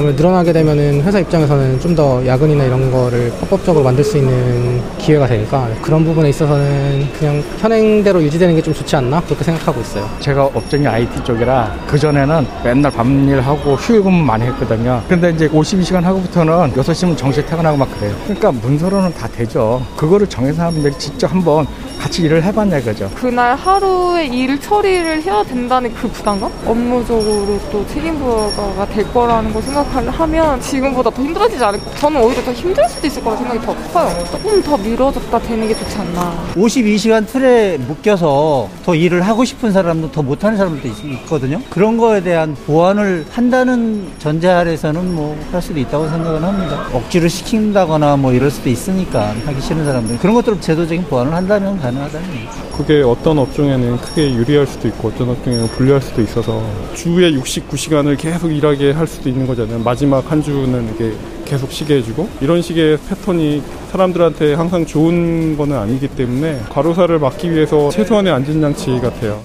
아무래도 늘어나게 되면은 회사 입장에서는 좀 더 야근이나 이런 거를 합법적으로 만들 수 있는 기회가 되니까 그런 부분에 있어서는 그냥 현행대로 유지되는 게 좀 좋지 않나 그렇게 생각하고 있어요. 제가 업종이 IT 쪽이라 그 전에는 맨날 밤일하고 휴일 근무 많이 했거든요. 근데 이제 52시간 하고부터는 6시면 정시 퇴근하고 막 그래요. 그러니까 문서로는 다 되죠. 그거를 정해서 하면 직접 한번 같이 일을 해봤냐 이거죠. 그날 하루에 일 처리를 해야 된다는 그 부담감? 업무적으로 또 책임부여가 될 거라는 걸 생각하면 지금보다 더 힘들어지지 않을까? 저는 오히려 더 힘들 수도 있을 거라 생각이 더 커요. 조금 더 미뤄졌다 되는 게 좋지 않나. 52시간 틀에 묶여서 더 일을 하고 싶은 사람도 더 못하는 사람도 있, 거든요 그런 거에 대한 보완을 한다는 전제 아래서는 뭐 할 수도 있다고 생각은 합니다. 억지로 시킨다거나 뭐 이럴 수도 있으니까 하기 싫은 사람들 그런 것들을 제도적인 보완을 한다면 가능하다는 얘기죠. 그게 어떤 업종에는 크게 유리할 수도 있고 어떤 업종에는 불리할 수도 있어서 주에 69시간을 계속 일하게 할 수도 있는 거잖아요. 마지막 한 주는 이게 계속 쉬게 해주고 이런 식의 패턴이 사람들한테 항상 좋은 거는 아니기 때문에 과로사를 막기 위해서 최소한의 안전장치 같아요.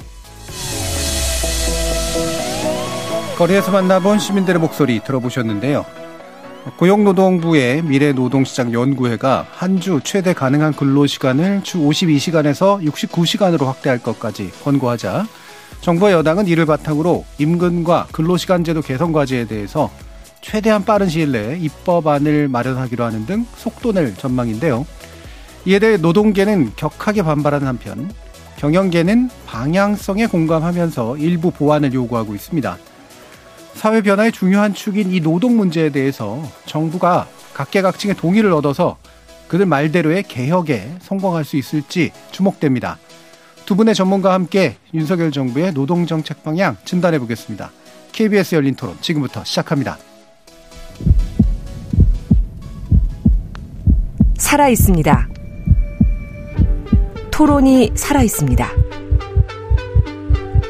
거리에서 만나본 시민들의 목소리 들어보셨는데요. 고용노동부의 미래노동시장 연구회가 한 주 최대 가능한 근로시간을 주 52시간에서 69시간으로 확대할 것까지 권고하자 정부와 여당은 이를 바탕으로 임금과 근로시간제도 개선 과제에 대해서 최대한 빠른 시일 내에 입법안을 마련하기로 하는 등 속도 낼 전망인데요. 이에 대해 노동계는 격하게 반발하는 한편 경영계는 방향성에 공감하면서 일부 보완을 요구하고 있습니다. 사회 변화의 중요한 축인 이 노동 문제에 대해서 정부가 각계각층의 동의를 얻어서 그들 말대로의 개혁에 성공할 수 있을지 주목됩니다. 두 분의 전문가와 함께 윤석열 정부의 노동 정책 방향 진단해 보겠습니다. KBS 열린 토론 지금부터 시작합니다. 살아 있습니다. 토론이 살아 있습니다.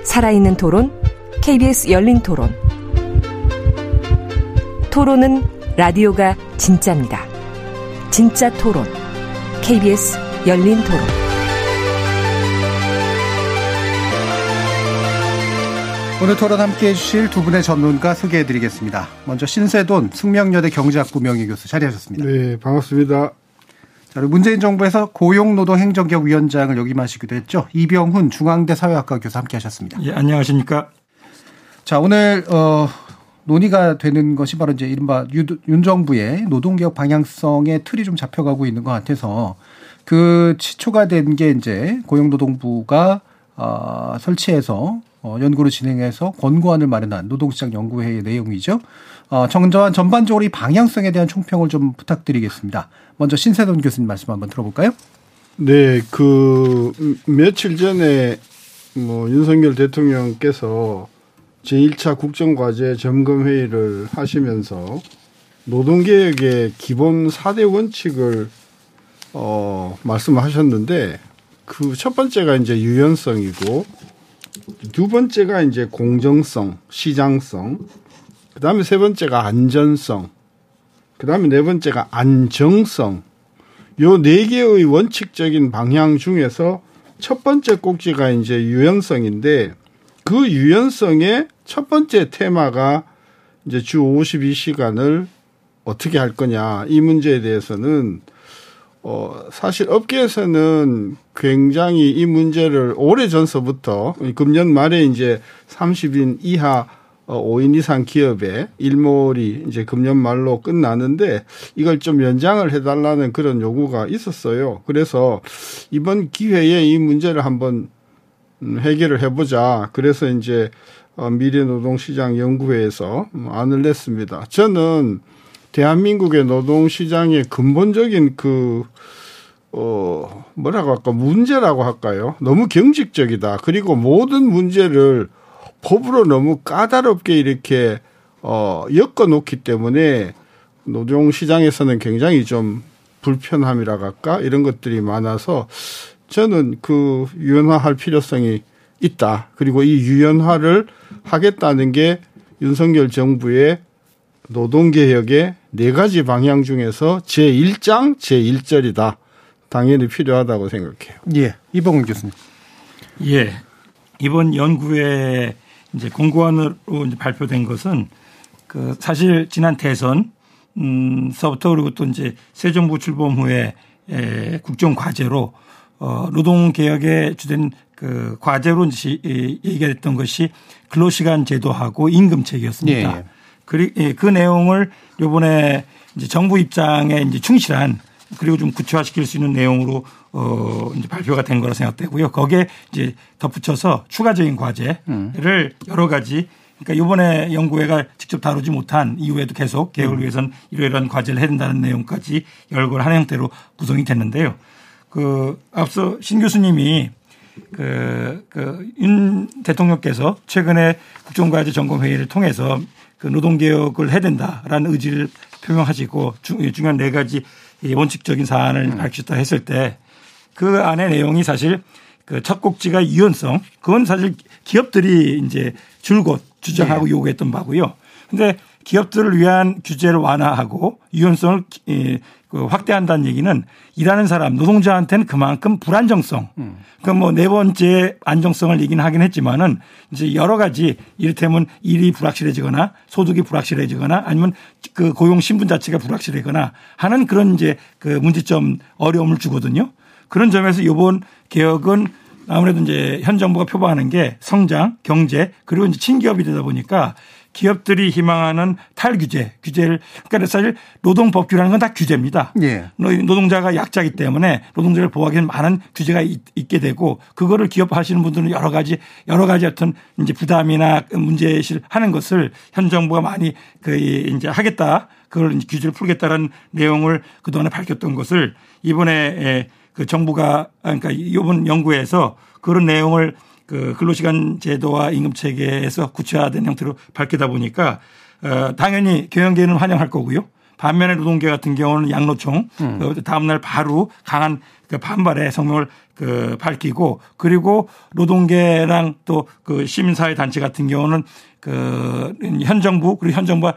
살아있는 토론, KBS 열린 토론. 토론은 라디오가 진짜입니다. 진짜 토론. KBS 열린 토론. 오늘 토론 함께 해주실 두 분의 전문가 소개해 드리겠습니다. 먼저 신세돈 숙명여대 경제학부 명예교수 자리하셨습니다. 네, 반갑습니다. 자, 문재인 정부에서 고용노동행정기획위원장을 역임하시기도 했죠. 이병훈 중앙대 사회학과 교수 함께 하셨습니다. 예, 안녕하십니까. 자, 오늘, 어, 논의가 되는 것이 바로 이제 이른바 윤 정부의 노동개혁 방향성의 틀이 좀 잡혀가고 있는 것 같아서 그 시초가 된 게 이제 고용노동부가 어, 설치해서 어, 연구를 진행해서 권고안을 마련한 노동시장 연구회의 내용이죠. 어, 정전 전반적으로 이 방향성에 대한 총평을 좀 부탁드리겠습니다. 먼저 신세돈 교수님 말씀 한번 들어볼까요? 네, 그 며칠 전에 뭐 윤석열 대통령께서 제1차 국정과제 점검회의를 하시면서 노동개혁의 기본 4대 원칙을 어, 말씀하셨는데 그 첫 번째가 이제 유연성이고 두 번째가 이제 공정성, 시장성, 그 다음에 세 번째가 안전성, 그 다음에 네 번째가 안정성. 요 네 개의 원칙적인 방향 중에서 첫 번째 꼭지가 이제 유연성인데 그 유연성의 첫 번째 테마가 이제 주 52시간을 어떻게 할 거냐 이 문제에 대해서는 어 사실 업계에서는 굉장히 이 문제를 오래 전서부터 금년 말에 이제 30인 이하 어 5인 이상 기업의 일몰이 이제 금년 말로 끝나는데 이걸 좀 연장을 해달라는 그런 요구가 있었어요. 그래서 이번 기회에 이 문제를 한번 음, 해결을 해보자. 그래서 이제 어, 미래노동시장 연구회에서 안을 냈습니다. 저는 대한민국의 노동시장의 근본적인 그, 어, 뭐라고 할까, 문제라고 할까요? 너무 경직적이다. 그리고 모든 문제를 법으로 너무 까다롭게 이렇게, 어, 엮어 놓기 때문에 노동시장에서는 굉장히 좀 불편함이라 할까? 이런 것들이 많아서 저는 그 유연화할 필요성이 있다. 그리고 이 유연화를 하겠다는 게 윤석열 정부의 노동개혁의 네 가지 방향 중에서 제1장 제1절이다. 당연히 필요하다고 생각해요. 예. 이봉훈 교수님. 예. 이번 연구에 이제 공고안으로 이제 발표된 것은 그 사실 지난 대선 음서부터 그리고 또 이제 새 정부 출범 후에 에 국정 과제로 어 노동 개혁의 주된 그 과제로 이제 얘기가 됐던 것이 근로시간 제도하고 임금체계였습니다. 예, 예. 그리 예, 그 내용을 요번에 이제 정부 입장에 이제 충실한 그리고 좀 구체화시킬 수 있는 내용으로 어 이제 발표가 된 거라 생각되고요. 거기에 이제 덧붙여서 추가적인 과제를 여러 가지 그러니까 이번에 연구회가 직접 다루지 못한 이후에도 계속 개혁을 위해서는 이러이러한 과제를 해야 된다는 내용까지 열거를 하는 형태로 구성이 됐는데요. 그 앞서 신 교수님이 그, 그, 윤 대통령께서 최근에 국정과제 점검회의를 통해서 그 노동개혁을 해야 된다라는 의지를 표명하시고 중, 중요한 네 가지 원칙적인 사안을 밝히셨다 했을 때 그 안의 내용이 사실 그첫 꼭지가 유연성 그건 사실 기업들이 이제 줄곧 주장하고 네. 요구했던 바고요. 근데 기업들을 위한 규제를 완화하고 유연성을 예, 그 확대한다는 얘기는 일하는 사람 노동자한테는 그만큼 불안정성. 그러니까 뭐네 번째 안정성을 얘기는 하긴 했지만은 이제 여러 가지 이를테면 일이 불확실해지거나 소득이 불확실해지거나 아니면 그 고용 신분 자체가 불확실하거나 하는 그런 이제 그 문제점 어려움을 주거든요. 그런 점에서 이번 개혁은 아무래도 이제 현 정부가 표방하는 게 성장, 경제 그리고 이제 친기업이 되다 보니까 기업들이 희망하는 탈규제, 규제를 그러니까 사실 노동법규라는 건 다 규제입니다. 예. 노동자가 약자이기 때문에 노동자를 보호하기 위한 많은 규제가 있, 게 되고 그거를 기업 하시는 분들은 여러 가지 여러 가지 어떤 이제 부담이나 문제실 하는 것을 현 정부가 많이 그 이제 하겠다. 그걸 이제 규제를 풀겠다라는 내용을 그동안에 밝혔던 것을 이번에 그 정부가 그러니까 이번 연구에서 그런 내용을 그 근로시간 제도와 임금 체계에서 구체화된 형태로 밝히다 보니까 어 당연히 경영계는 환영할 거고요. 반면에 노동계 같은 경우는 양로총 그 다음날 바로 강한 그 반발의 성명을 그 밝히고 그리고 노동계랑 또 그 시민사회 단체 같은 경우는 그 현 정부 그리고 현 정부가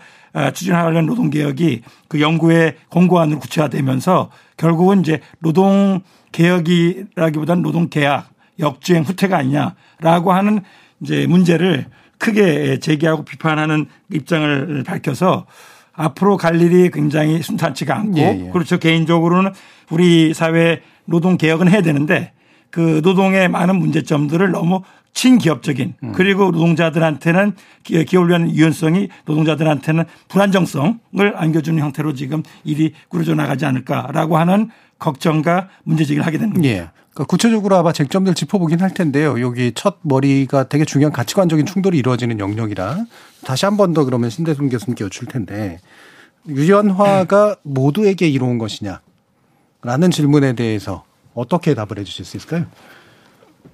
추진하려는 노동개혁이 그 연구의 공고안으로 구체화되면서 결국은 이제 노동 개혁이라기보다는 노동 계약 역주행 후퇴가 아니냐라고 하는 이제 문제를 크게 제기하고 비판하는 입장을 밝혀서 앞으로 갈 일이 굉장히 순탄치가 않고 예, 예. 그렇죠 개인적으로는 우리 사회 노동 개혁은 해야 되는데 그 노동의 많은 문제점들을 너무 친기업적인 음. 그리고 노동자들한테는 기- 기업을 위한 유연성이 노동자들한테는 불안정성을 안겨주는 형태로 지금 일이 꾸려져 나가지 않을까라고 하는 걱정과 문제제기를 하게 되는 겁니다. 예. 그러니까 구체적으로 아마 쟁점들 짚어보긴 할 텐데요. 여기 첫 머리가 되게 중요한 가치관적인 충돌이 이루어지는 영역이라 다시 한 번 더 그러면 신대순 교수님께 여쭐 텐데 유연화가 모두에게 이로운 것이냐? 라는 질문에 대해서 어떻게 답을 해 주실 수 있을까요?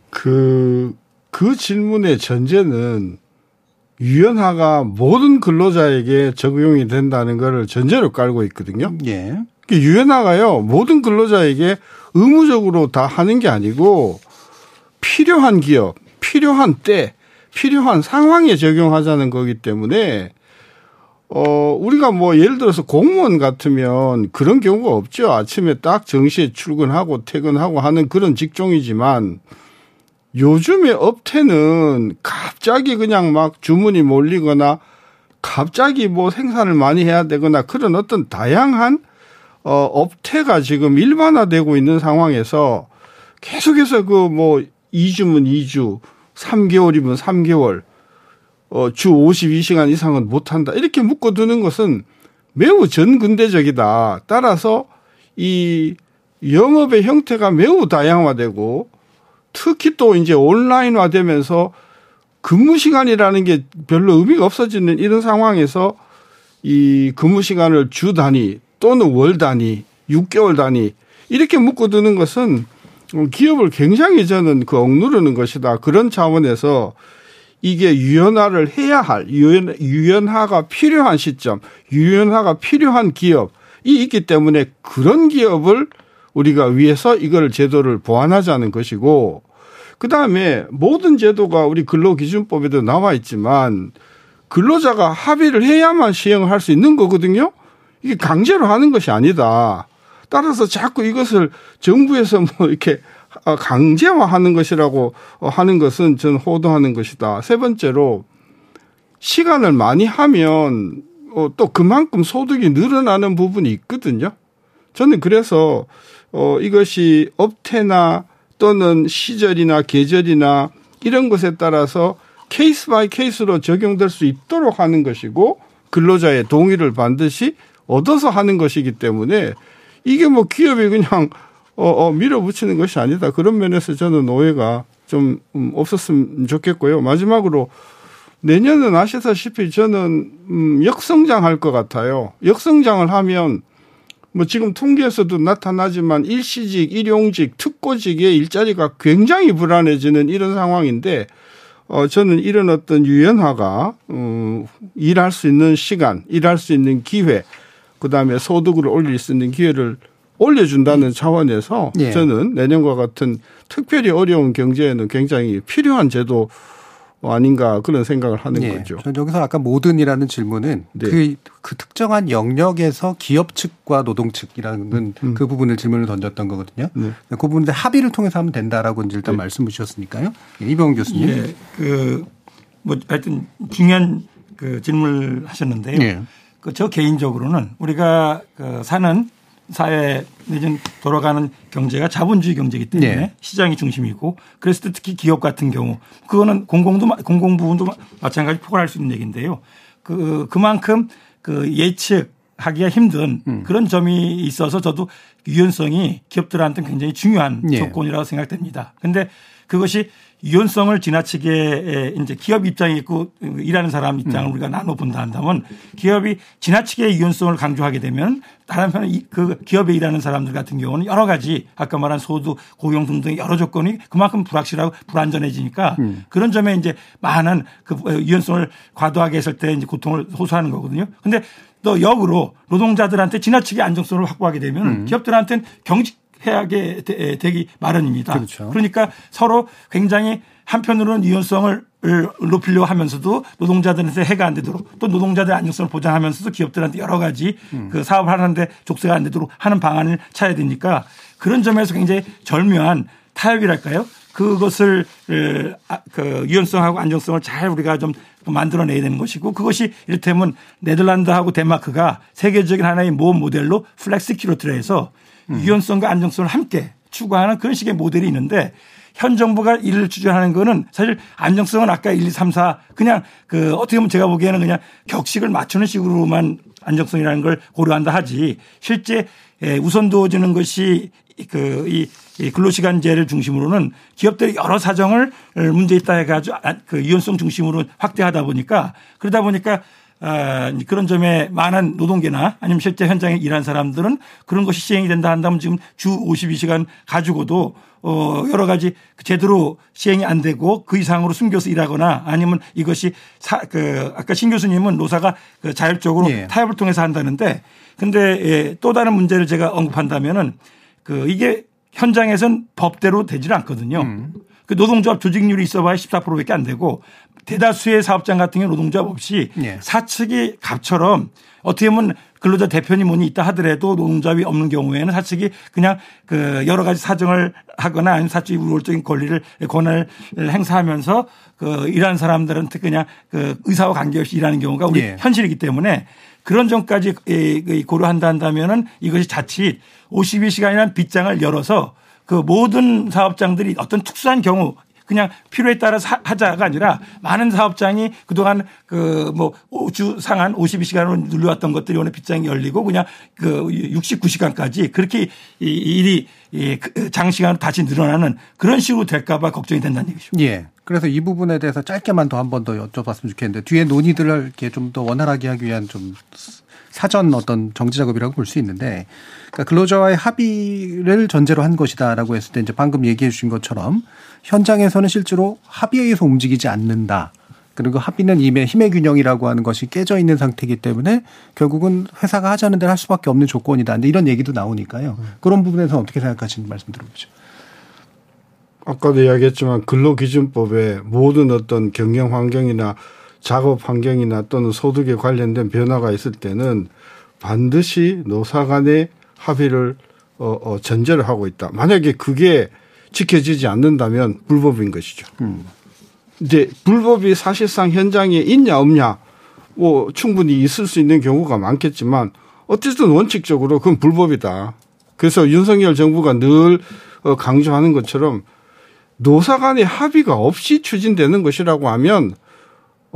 그, 그 질문의 전제는 유연화가 모든 근로자에게 적용이 된다는 것을 전제로 깔고 있거든요. 예. 그 유연화가요, 모든 근로자에게 의무적으로 다 하는 게 아니고 필요한 기업, 필요한 때, 필요한 상황에 적용하자는 거기 때문에 어, 우리가 뭐 예를 들어서 공무원 같으면 그런 경우가 없죠. 아침에 딱 정시에 출근하고 퇴근하고 하는 그런 직종이지만 요즘에 업태는 갑자기 그냥 막 주문이 몰리거나 갑자기 뭐 생산을 많이 해야 되거나 그런 어떤 다양한 어, 업태가 지금 일반화되고 있는 상황에서 계속해서 그 뭐 2주면 2주, 3개월이면 3개월, 어, 주 52시간 이상은 못한다. 이렇게 묶어두는 것은 매우 전근대적이다. 따라서 이 영업의 형태가 매우 다양화되고 특히 또 이제 온라인화 되면서 근무 시간이라는 게 별로 의미가 없어지는 이런 상황에서 이 근무 시간을 주 단위 또는 월 단위, 6개월 단위 이렇게 묶어두는 것은 기업을 굉장히 저는 그 억누르는 것이다. 그런 차원에서 이게 유연화를 해야 할 유연, 유연화가 필요한 시점, 유연화가 필요한 기업이 있기 때문에 그런 기업을 우리가 위해서 이걸 제도를 보완하자는 것이고 그 다음에 모든 제도가 우리 근로기준법에도 나와 있지만 근로자가 합의를 해야만 시행을 할수 있는 거거든요. 이게 강제로 하는 것이 아니다. 따라서 자꾸 이것을 정부에서 뭐 이렇게 강제화하는 것이라고 하는 것은 저는 호도하는 것이다. 세 번째로 시간을 많이 하면 어, 또 그만큼 소득이 늘어나는 부분이 있거든요. 저는 그래서 어, 이것이 업태나 또는 시절이나 계절이나 이런 것에 따라서 case by case로 적용될 수 있도록 하는 것이고 근로자의 동의를 반드시 얻어서 하는 것이기 때문에 이게 뭐 기업이 그냥 어, 어 밀어붙이는 것이 아니다. 그런 면에서 저는 오해가 좀 음, 없었으면 좋겠고요. 마지막으로 내년은 아시다시피 저는 음, 역성장할 것 같아요. 역성장을 하면 뭐 지금 통계에서도 나타나지만 일시직, 일용직, 특고직의 일자리가 굉장히 불안해지는 이런 상황인데 어 저는 이런 어떤 유연화가 어 일할 수 있는 시간, 일할 수 있는 기회, 그다음에 소득을 올릴 수 있는 기회를 올려준다는 차원에서 예. 저는 내년과 같은 특별히 어려운 경제에는 굉장히 필요한 제도 아닌가 그런 생각을 하는 예. 거죠. 저는 여기서 아까 모든이라는 질문은 네. 그, 그 특정한 영역에서 기업 측과 노동 측이라는 음. 그 부분을 질문을 던졌던 거거든요. 네. 그 부분에 합의를 통해서 하면 된다라고 이제 일단 네. 말씀 주셨으니까요. 예, 이병 교수님. 예. 그, 뭐 하여튼 중요한 그 질문을 하셨는데요. 예. 그저 개인적으로는 우리가 그 사는 사회 내지는 돌아가는 경제가 자본주의 경제이기 때문에 네. 시장이 중심이고 그랬을 때 특히 기업 같은 경우 그거는 공공도 공공 부분도 마찬가지 포괄할 수 있는 얘기인데요. 그 그만큼 그 예측하기가 힘든 음. 그런 점이 있어서 저도 유연성이 기업들한테는 굉장히 중요한 네. 조건이라고 생각됩니다. 근데 그것이 유연성을 지나치게 이제 기업 입장이 있고 일하는 사람 입장을 음. 우리가 나눠 본다 한다면 기업이 지나치게 유연성을 강조하게 되면 다른 편에 그 기업에 일하는 사람들 같은 경우는 여러 가지 아까 말한 소득, 고용 등등 여러 조건이 그만큼 불확실하고 불안전해지니까 음. 그런 점에 이제 많은 그 유연성을 과도하게 했을 때 이제 고통을 호소하는 거거든요. 근데 또 역으로 노동자들한테 지나치게 안정성을 확보하게 되면 음. 기업들한테는 경직 해하게 되기 마련입니다. 그렇죠. 그러니까 서로 굉장히 한편으로는 유연성을 높이려고 하면서도 노동자들한테 해가 안 되도록 또 노동자들의 안정성을 보장하면서도 기업들한테 여러 가지 음. 그 사업을 하는데 족쇄가 안 되도록 하는 방안을 찾아야 되니까 그런 점에서 굉장히 절묘한 타협이랄까요? 그것을 아, 그 유연성하고 안정성을 잘 우리가 좀 만들어내야 되는 것이고 그것이 이를테면 네덜란드하고 덴마크가 세계적인 하나의 모범 모델로 flexicurity라 해서 음. 유연성과 안정성을 함께 추구하는 그런 식의 모델이 있는데 현 정부가 이를 추진하는 거는 사실 안정성은 아까 1, 2, 3, 4 그냥 그 어떻게 보면 제가 보기에는 그냥 격식을 맞추는 식으로만 안정성이라는 걸 고려한다 하지 실제 우선 두어지는 것이 그이 근로시간제를 중심으로는 기업들이 여러 사정을 문제 있다 해가지고 아, 그 유연성 중심으로 확대하다 보니까 그러다 보니까 아, 그런 점에 많은 노동계나 아니면 실제 현장에 일한 사람들은 그런 것이 시행이 된다 한다면 지금 주 52시간 가지고도 어 여러 가지 제대로 시행이 안 되고 그 이상으로 숨겨서 일하거나 아니면 이것이 사, 그 아까 신 교수님은 노사가 그 자율적으로 예. 타협을 통해서 한다는데 근데 예, 또 다른 문제를 제가 언급한다면은 그 이게 현장에선 법대로 되지는 않거든요. 음. 그 노동조합 조직률이 있어봐야 14%밖에 안 되고 대다수의 사업장 같은 경우 노동조합 없이 예. 사측이 갑처럼 어떻게 보면 근로자 대표님 문이 있다 하더라도 노동조합이 없는 경우에는 사측이 그냥 그 여러 가지 사정을 하거나 아니면 사측이 우월적인 권리를 권한을 행사하면서 그 일하는 사람들한테 그냥 그 의사와 관계없이 일하는 경우가 우리 예. 현실이기 때문에 그런 점까지 고려한다 한다면은 이것이 자칫 52시간이라는 빗장을 열어서 그 모든 사업장들이 어떤 특수한 경우 그냥 필요에 따라서 하자가 아니라 많은 사업장이 그동안 그 뭐 주 상한 52시간으로 눌려왔던 것들이 오늘 빗장이 열리고 그냥 그 69시간까지 그렇게 이 일이 그 장시간으로 다시 늘어나는 그런 식으로 될까봐 걱정이 된다는 얘기죠. 예. 그래서 이 부분에 대해서 짧게만 더 한 번 더 여쭤봤으면 좋겠는데 뒤에 논의들을 이렇게 좀 더 원활하게 하기 위한 좀 사전 어떤 정치 작업이라고 볼 수 있는데 그러니까 근로자와의 합의를 전제로 한 것이다라고 했을 때 이제 방금 얘기해 주신 것처럼 현장에서는 실제로 합의에 의해서 움직이지 않는다. 그리고 합의는 이미 힘의 균형이라고 하는 것이 깨져 있는 상태이기 때문에 결국은 회사가 하자는 대로 할 수밖에 없는 조건이다. 근데 이런 얘기도 나오니까요. 그런 부분에서 어떻게 생각하시는지 말씀 들어보죠. 아까도 이야기했지만 근로기준법에 모든 어떤 경영 환경이나 작업 환경이나 또는 소득에 관련된 변화가 있을 때는 반드시 노사 간의 합의를 어, 어, 전제를 하고 있다. 만약에 그게 지켜지지 않는다면 불법인 것이죠. 이제 불법이 사실상 현장에 있냐 없냐 뭐 충분히 있을 수 있는 경우가 많겠지만 어쨌든 원칙적으로 그건 불법이다. 그래서 윤석열 정부가 늘 어, 강조하는 것처럼 노사 간의 합의가 없이 추진되는 것이라고 하면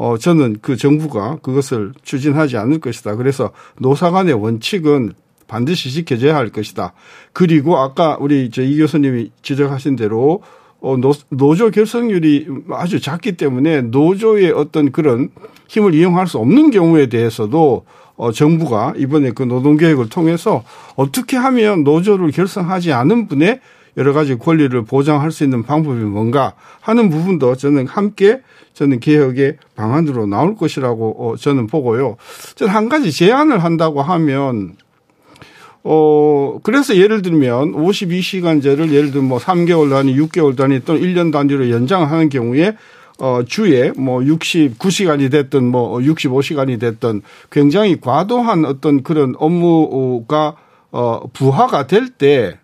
어 저는 그 정부가 그것을 추진하지 않을 것이다. 그래서 노사 간의 원칙은 반드시 지켜져야 할 것이다. 그리고 아까 우리 저 이 교수님이 지적하신 대로 어, 노, 노조 결성률이 아주 작기 때문에 노조의 어떤 그런 힘을 이용할 수 없는 경우에 대해서도 어, 정부가 이번에 그 노동개혁을 통해서 어떻게 하면 노조를 결성하지 않은 분의 여러 가지 권리를 보장할 수 있는 방법이 뭔가 하는 부분도 저는 함께 저는 개혁의 방안으로 나올 것이라고 어, 저는 보고요. 저는 한 가지 제안을 한다고 하면 어, 그래서 예를 들면 52시간제를 예를 들면 뭐 3개월 단위, 6개월 단위 또는 1년 단위로 연장하는 경우에 어, 주에 뭐 69시간이 됐든 뭐 65시간이 됐든 굉장히 과도한 어떤 그런 업무가 어, 부하가 될 때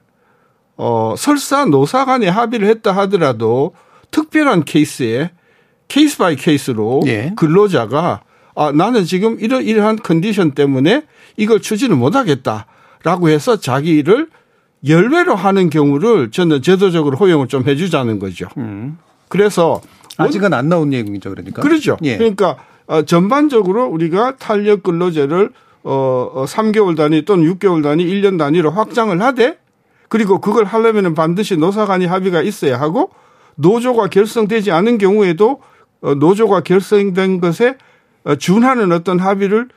어, 설사 노사 간에 합의를 했다 하더라도 특별한 케이스에 case by case로 예. 근로자가 아, 나는 지금 이러, 이러한 컨디션 때문에 이걸 추진을 못 하겠다. 라고 해서 자기를 열외로 하는 경우를 저는 제도적으로 허용을 좀 해주자는 거죠. 그래서 아직은 안 나온 얘기죠, 그러니까. 그렇죠. 예. 그러니까 어, 전반적으로 우리가 탄력 근로제를 어, 어 3개월 단위 또는 6개월 단위, 1년 단위로 확장을 하되 그리고 그걸 하려면 반드시 노사 간의 합의가 있어야 하고 노조가 결성되지 않은 경우에도 어, 노조가 결성된 것에 어, 준하는 어떤 합의를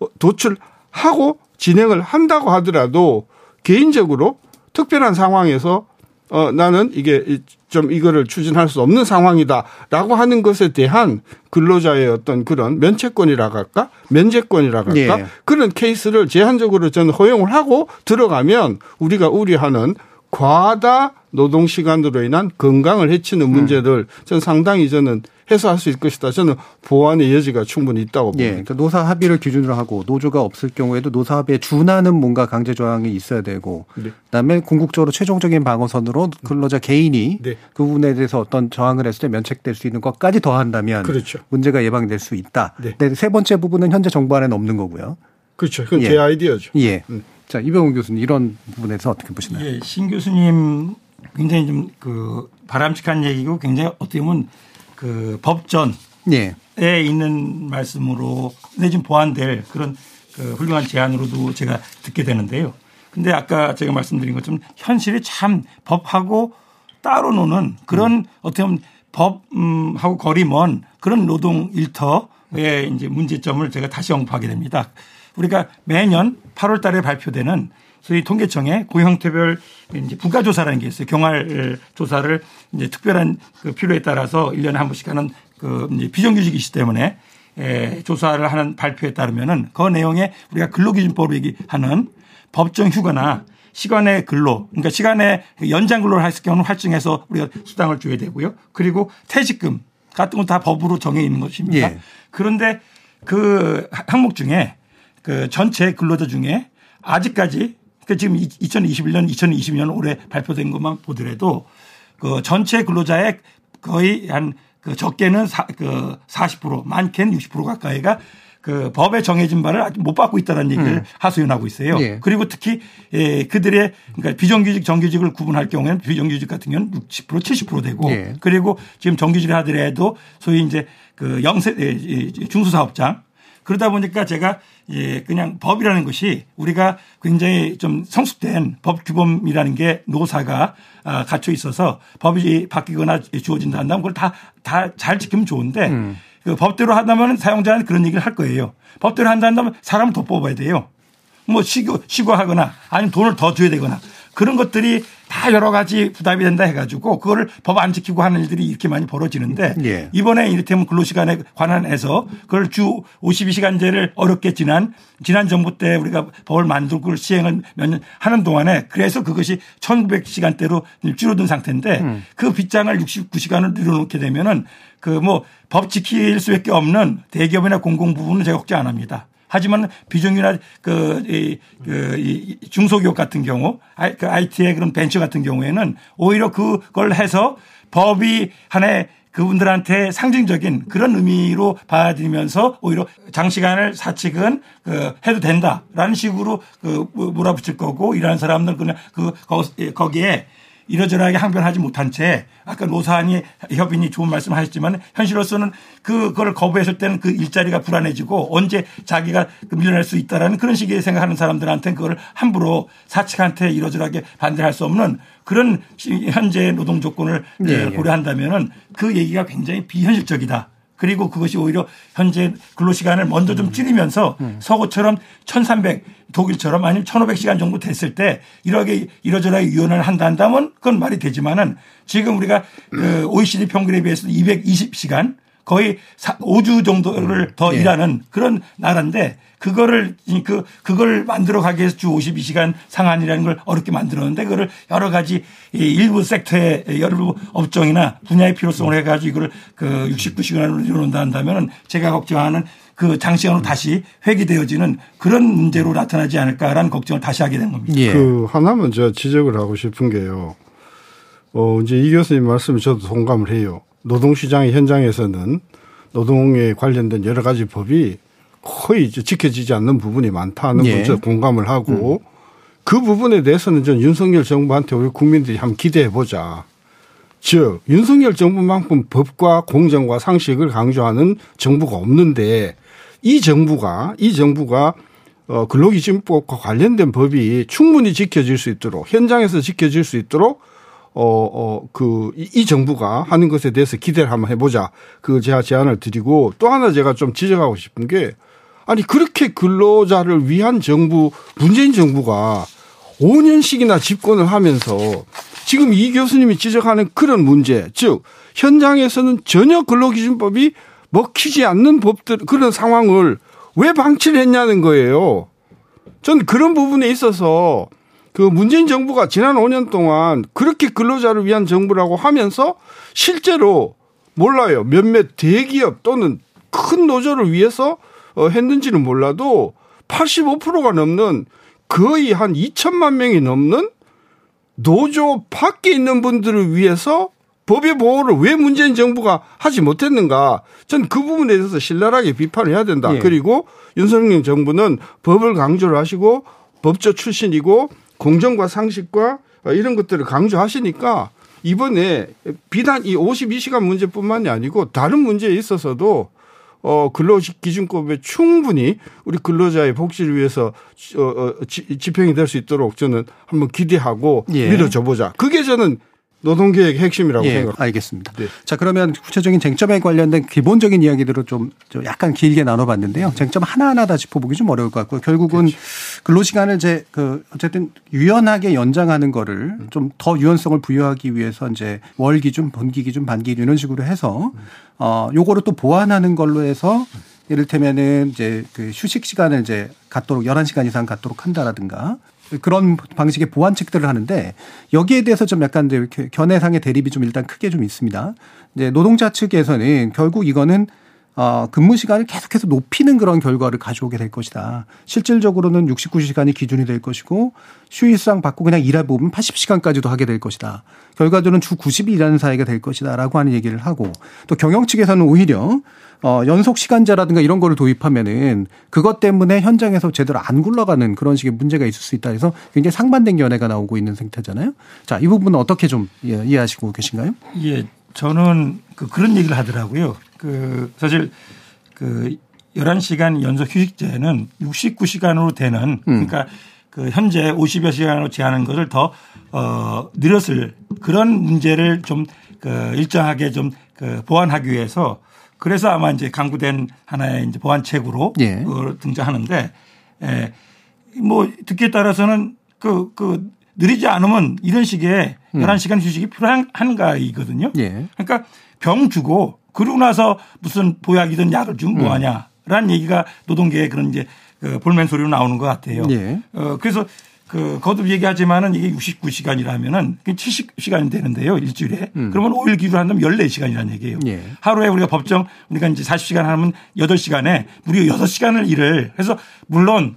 어, 도출하고 진행을 한다고 하더라도 개인적으로 특별한 상황에서 어 나는 이게 좀 이거를 추진할 수 없는 상황이다라고 하는 것에 대한 근로자의 어떤 그런 면책권이라고 할까? 면제권이라고 할까? 예. 그런 케이스를 제한적으로 저는 허용을 하고 들어가면 우리가 우려하는 과다 노동 시간으로 인한 건강을 해치는 문제들 저는 상당히 저는 해소할 수 있을 것이다. 저는 보완의 여지가 충분히 있다고 봅니다. 예, 그러니까 노사 합의를 기준으로 하고 노조가 없을 경우에도 노사 합의에 준하는 뭔가 강제 조항이 있어야 되고 네. 그다음에 궁극적으로 최종적인 방어선으로 근로자 개인이 네. 그 부분에 대해서 어떤 저항을 했을 때 면책될 수 있는 것까지 더한다면 그렇죠. 문제가 예방될 수 있다. 네. 근데 세 번째 부분은 현재 정부 안에는 없는 거고요. 그렇죠. 그건 예. 제 아이디어죠. 예. 음. 자 이병훈 교수님 이런 부분에서 어떻게 보시나요? 예, 신 교수님 굉장히 좀 그 바람직한 얘기고 굉장히 어떻게 보면 그 법전에 예. 있는 말씀으로 내좀 보완될 그런 그 훌륭한 제안으로도 제가 듣게 되는데요. 근데 아까 제가 말씀드린 것처럼 현실이 참 법하고 따로 노는 그런 어떻게 보면 법하고 거리 먼 그런 노동 일터의 이제 문제점을 제가 다시 언급하게 됩니다. 우리가 매년 8월 달에 발표되는 소위 통계청의 고형태별 이제 부가조사라는 게 있어요. 경활 조사를 이제 특별한 그 필요에 따라서 1년에 한 번씩 하는 그 비정규직이기 때문에 에, 조사를 하는 발표에 따르면은 그 내용에 우리가 근로기준법으로 얘기하는 법정 휴가나 시간의 근로, 그러니까 시간의 연장 근로를 했을 경우는 할증해서 우리가 수당을 줘야 되고요. 그리고 퇴직금 같은 건 다 법으로 정해 있는 것입니다. 예. 그런데 그 항목 중에 그 전체 근로자 중에 아직까지 그 지금 2021년, 2020년 올해 발표된 것만 보더라도 그 전체 근로자의 거의 한 그 적게는 사, 그 40% 많게는 60% 가까이가 그 법에 정해진 바를 아직 못 받고 있다는 얘기를 음. 하소연하고 있어요. 예. 그리고 특히 예, 그들의 그러니까 비정규직 정규직을 구분할 경우에는 비정규직 같은 경우는 60% 70% 되고 예. 그리고 지금 정규직을 하더라도 소위 이제 그 영세 예, 예, 중소사업장 그러다 보니까 제가 예 그냥 법이라는 것이 우리가 굉장히 좀 성숙된 법 규범이라는 게 노사가 아, 갖춰 있어서 법이 바뀌거나 주어진다 한다면 그걸 다 다 잘 지키면 좋은데 그 법대로 한다면 사용자는 그런 얘기를 할 거예요. 법대로 한다 한다면 사람을 더 뽑아야 돼요. 뭐 시고 시고하거나 아니면 돈을 더 줘야 되거나 그런 것들이 다 여러 가지 부담이 된다 해가지고 그거를 법 안 지키고 하는 일들이 이렇게 많이 벌어지는데 예. 이번에 이를테면 근로시간에 관한해서 그걸 주 52시간제를 어렵게 지난 지난 정부 때 우리가 법을 만들고 그걸 시행을 몇 년 하는 동안에 그래서 그것이 1900시간대로 줄어든 상태인데 음. 그 빗장을 69시간을 늘어놓게 되면은 그 뭐 법 지킬 수밖에 없는 대기업이나 공공 부분은 제가 걱정 안 합니다. 하지만 비정규나 그, 이, 그, 이 중소기업 같은 경우, 그 IT의 그런 벤처 같은 경우에는 오히려 그걸 해서 법이 하나의 그분들한테 상징적인 그런 의미로 받아들이면서 오히려 장시간을 사측은 그 해도 된다라는 식으로 그 몰아붙일 거고 일하는 사람들 그냥 그 거- 거기에 이러저러하게 항변하지 못한 채 아까 노사안이 협인이 좋은 말씀 하셨지만 현실로서는 그걸 거부했을 때는 그 일자리가 불안해지고 언제 자기가 그 밀려날 수 있다라는 그런 식의 생각하는 사람들한테는 그걸 함부로 사측한테 이러저러하게 반대할 수 없는 그런 시- 현재 노동 조건을 예, 예. 고려한다면은 그 얘기가 굉장히 비현실적이다. 그리고 그것이 오히려 현재 근로시간을 먼저 좀 줄이면서 서구처럼 1300 독일처럼 아니면 1500시간 정도 됐을 때 이렇게 이러저러하게 유연을 한다 한다면 그건 말이 되지만은 지금 우리가 그 OECD 평균에 비해서 220시간 거의 5주 정도를 더 예. 일하는 그런 나라인데 그거를 그 그걸 만들어 가기 위해서 주 52시간 상한이라는 걸 어렵게 만들었는데 그거를 여러 가지 이 일부 섹터의 여러 업종이나 분야의 필요성을 해가지고 이걸 그 69시간으로 이뤄놓는다 한다면은 제가 걱정하는 그 장시간으로 다시 회귀되어지는 그런 문제로 나타나지 않을까라는 걱정을 다시 하게 된 겁니다. 예. 그 하나만 제가 지적을 하고 싶은 게요. 어, 이제 이 교수님 말씀에 저도 동감을 해요. 노동시장의 현장에서는 노동에 관련된 여러 가지 법이 거의 지켜지지 않는 부분이 많다는 예. 걸 공감을 하고 그 부분에 대해서는 전 윤석열 정부한테 우리 국민들이 한번 기대해 보자. 즉 윤석열 정부만큼 법과 공정과 상식을 강조하는 정부가 없는데 이 정부가 이 정부가 어, 근로기준법과 관련된 법이 충분히 지켜질 수 있도록 현장에서 지켜질 수 있도록 어, 어, 그, 이, 이 정부가 하는 것에 대해서 기대를 한번 해보자. 그 제가 제안을 드리고 또 하나 제가 좀 지적하고 싶은 게 아니, 그렇게 근로자를 위한 정부, 문재인 정부가 5년씩이나 집권을 하면서 지금 이 교수님이 지적하는 그런 문제, 즉, 현장에서는 전혀 근로기준법이 먹히지 않는 법들, 그런 상황을 왜 방치를 했냐는 거예요. 전 그런 부분에 있어서 그 문재인 정부가 지난 5년 동안 그렇게 근로자를 위한 정부라고 하면서 실제로 몰라요. 몇몇 대기업 또는 큰 노조를 위해서 어, 했는지는 몰라도 85%가 넘는 거의 한 2천만 명이 넘는 노조 밖에 있는 분들을 위해서 법의 보호를 왜 문재인 정부가 하지 못했는가? 전 그 부분에 대해서 신랄하게 비판을 해야 된다. 예. 그리고 윤석열 정부는 법을 강조를 하시고 법조 출신이고 공정과 상식과 이런 것들을 강조하시니까 이번에 비단 이 52시간 문제뿐만이 아니고 다른 문제에 있어서도 어, 근로기준법에 충분히 우리 근로자의 복지를 위해서 어, 어, 지- 집행이 될 수 있도록 저는 한번 기대하고 예. 밀어줘 보자. 그게 저는 노동계획의 핵심이라고 예, 생각합니다. 알겠습니다. 네. 자, 그러면 구체적인 쟁점에 관련된 기본적인 이야기들을 좀, 좀 약간 길게 나눠봤는데요. 쟁점 하나 하나 다 짚어보기 좀 어려울 것 같고 결국은 근로시간을 이제 그 어쨌든 유연하게 연장하는 거를 좀더 유연성을 부여하기 위해서 이제 월 기준, 분기 기준, 반기 기준 이런 식으로 해서 어, 요거를 또 보완하는 걸로 해서 이를테면은 이제 그 휴식 시간을 이제 갖도록 11시간 이상 갖도록 한다라든가 그런 방식의 보완책들을 하는데 여기에 대해서 좀 약간 이제 견해상의 대립이 좀 일단 크게 좀 있습니다. 이제 노동자 측에서는 결국 이거는 어, 근무 시간을 계속해서 높이는 그런 결과를 가져오게 될 것이다. 실질적으로는 69시간이 기준이 될 것이고 휴일수당 받고 그냥 일해 보면 80시간까지도 하게 될 것이다. 결과적으로는 주 90일 일하는 사회가 될 것이다. 라고 하는 얘기를 하고 또 경영 측에서는 오히려 어, 연속 시간제라든가 이런 거를 도입하면은 그것 때문에 현장에서 제대로 안 굴러가는 그런 식의 문제가 있을 수 있다 해서 굉장히 상반된 견해가 나오고 있는 상태잖아요. 자, 이 부분은 어떻게 좀 예, 이해하시고 계신가요? 예, 저는 그 그런 얘기를 하더라고요. 그 사실 그 11시간 연속 휴식제는 69시간으로 되는 그러니까 그 현재 50여 시간으로 제한하는 것을 더 어, 늘었을 그런 문제를 좀 그 일정하게 좀 그 보완하기 위해서 그래서 아마 이제 강구된 하나의 이제 보완책으로 예. 그걸 등장하는데 에, 뭐 듣기에 따라서는 그, 그 느리지 않으면 이런 식의 음. 11시간 휴식이 필요한가 이거든요. 예. 그러니까 병 주고 그러고 나서 무슨 보약이든 약을 주면 음. 뭐하냐라는 얘기가 노동계의 그런 이제 그 볼멘 소리로 나오는 것 같아요. 예. 어, 그래서 그 거듭 얘기하지만은 이게 69시간이라면은 70시간이 되는데요. 일주일에. 음. 그러면 5일 기준으로 한다면 14시간이라는 얘기예요. 예. 하루에 우리가 법정 우리가 이제 40시간 하면 8시간에 무려 6시간을 일을 해서 물론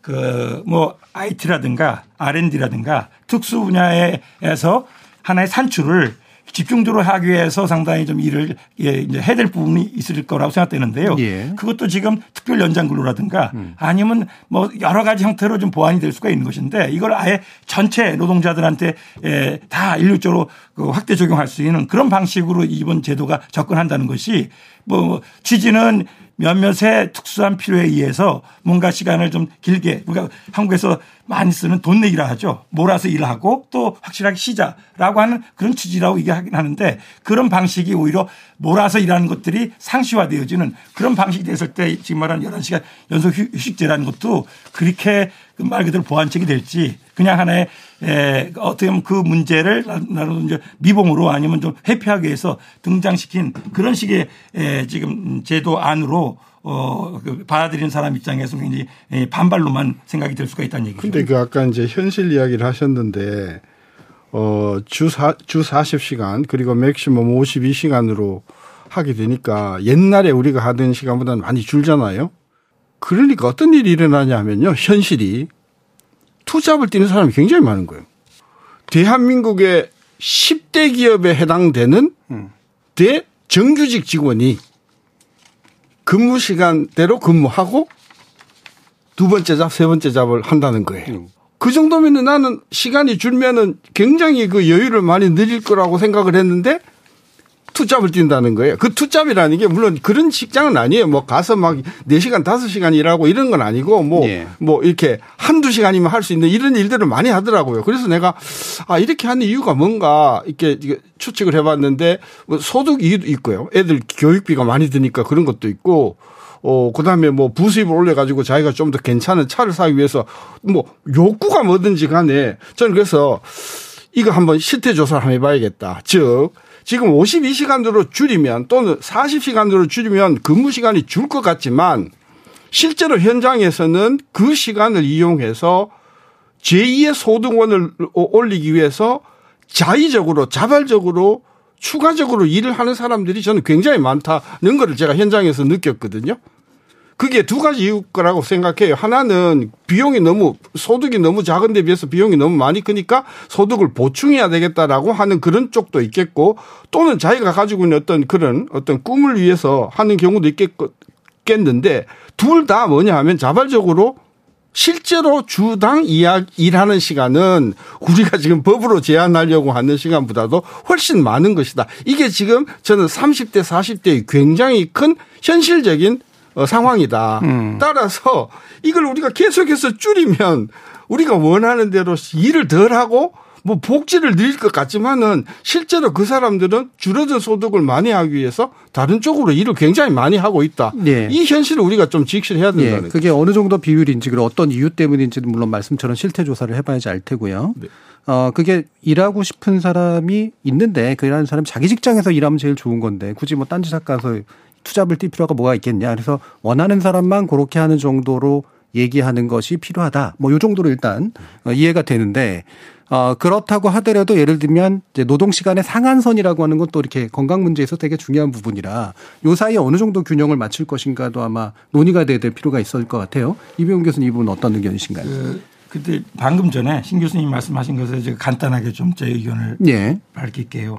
그 뭐 IT라든가 R&D라든가 특수 분야에서 하나의 산출을 집중적으로 하기 위해서 상당히 좀 일을 예, 이제 해야 될 부분이 있을 거라고 생각되는데요. 예. 그것도 지금 특별 연장 근로라든가 아니면 뭐 여러 가지 형태로 좀 보완이 될 수가 있는 것인데 이걸 아예 전체 노동자들한테 예, 다 일률적으로 그 확대 적용할 수 있는 그런 방식으로 이번 제도가 접근한다는 것이 뭐 취지는 몇몇의 특수한 필요에 의해서 뭔가 시간을 좀 길게 우리가 한국에서 많이 쓰는 돈 내기라 하죠. 몰아서 일하고 또 확실하게 쉬자라고 하는 그런 취지라고 얘기하긴 하는데 그런 방식이 오히려 몰아서 일하는 것들이 상시화되어지는 그런 방식이 됐을 때 지금 말하는 11시간 연속 휴- 휴식제라는 것도 그렇게 그말 그대로 보완책이 될지 그냥 하나의 에, 어떻게 보면 그 문제를 나- 나름 이제 미봉으로 아니면 좀 회피하기 위해서 등장시킨 그런 식의 에, 지금 제도 안으로 어, 그 받아들이는 사람 입장에서 굉장히 에, 반발로만 생각이 될 수가 있다는 얘기죠. 근데 그 아까 이제 현실 이야기를 하셨는데 어, 주, 사, 주 40시간 그리고 맥시멈 52시간으로 하게 되니까 옛날에 우리가 하던 시간보다는 많이 줄잖아요. 그러니까 어떤 일이 일어나냐 하면요. 현실이 투잡을 뛰는 사람이 굉장히 많은 거예요. 대한민국의 10대 기업에 해당되는 대정규직 직원이 근무 시간대로 근무하고 두 번째 잡, 세 번째 잡을 한다는 거예요. 그 정도면은 나는 시간이 줄면은 굉장히 그 여유를 많이 늘릴 거라고 생각을 했는데 투잡을 뛴다는 거예요. 그 투잡이라는 게 물론 그런 직장은 아니에요. 뭐 가서 막 4시간, 5시간 일하고 이런 건 아니고 뭐, 예. 뭐 이렇게 한두 시간이면 할 수 있는 이런 일들을 많이 하더라고요. 그래서 내가 아, 이렇게 하는 이유가 뭔가 이렇게 추측을 해봤는데 뭐 소득 이유도 있고요. 애들 교육비가 많이 드니까 그런 것도 있고 어, 그 다음에 뭐 부수입을 올려가지고 자기가 좀 더 괜찮은 차를 사기 위해서 뭐 욕구가 뭐든지 간에 저는 그래서 이거 한번 실태 조사를 한번 해봐야겠다. 즉, 지금 52시간으로 줄이면 또는 40시간으로 줄이면 근무 시간이 줄 것 같지만 실제로 현장에서는 그 시간을 이용해서 제2의 소득원을 올리기 위해서 자의적으로 자발적으로 추가적으로 일을 하는 사람들이 저는 굉장히 많다는 것을 제가 현장에서 느꼈거든요. 그게 두 가지 이유 거라고 생각해요. 하나는 비용이 너무 소득이 너무 작은 데 비해서 비용이 너무 많이 크니까 소득을 보충해야 되겠다라고 하는 그런 쪽도 있겠고 또는 자기가 가지고 있는 어떤 그런 어떤 꿈을 위해서 하는 경우도 있겠는데 둘 다 뭐냐 하면 자발적으로 실제로 주당 일하는 시간은 우리가 지금 법으로 제한하려고 하는 시간보다도 훨씬 많은 것이다. 이게 지금 저는 30대, 40대의 굉장히 큰 현실적인 어, 상황이다. 따라서 이걸 우리가 계속해서 줄이면 우리가 원하는 대로 일을 덜 하고 뭐 복지를 늘릴 것 같지만은 실제로 그 사람들은 줄어든 소득을 많이 하기 위해서 다른 쪽으로 일을 굉장히 많이 하고 있다. 예. 이 현실을 우리가 좀 직시해야 예, 된다는 거죠. 그게 어느 정도 비율인지 그리고 어떤 이유 때문인지는 물론 말씀처럼 실태 조사를 해봐야지 알 테고요. 네. 어 그게 일하고 싶은 사람이 있는데 그 일하는 사람이 자기 직장에서 일하면 제일 좋은 건데 굳이 뭐 딴짓 가서 투잡을 뛸 필요가 뭐가 있겠냐. 그래서 원하는 사람만 그렇게 하는 정도로 얘기하는 것이 필요하다. 뭐 요 정도로 일단 어, 이해가 되는데 어, 그렇다고 하더라도 예를 들면 이제 노동 시간의 상한선이라고 하는 건 또 이렇게 건강 문제에서 되게 중요한 부분이라 요 사이에 어느 정도 균형을 맞출 것인가도 아마 논의가 돼야 될 필요가 있을 것 같아요. 이병훈 교수님 이 부분 어떤 의견이신가요? 그, 근데 방금 전에 신 교수님 말씀하신 것에 제가 간단하게 좀 제 의견을 예. 밝힐게요.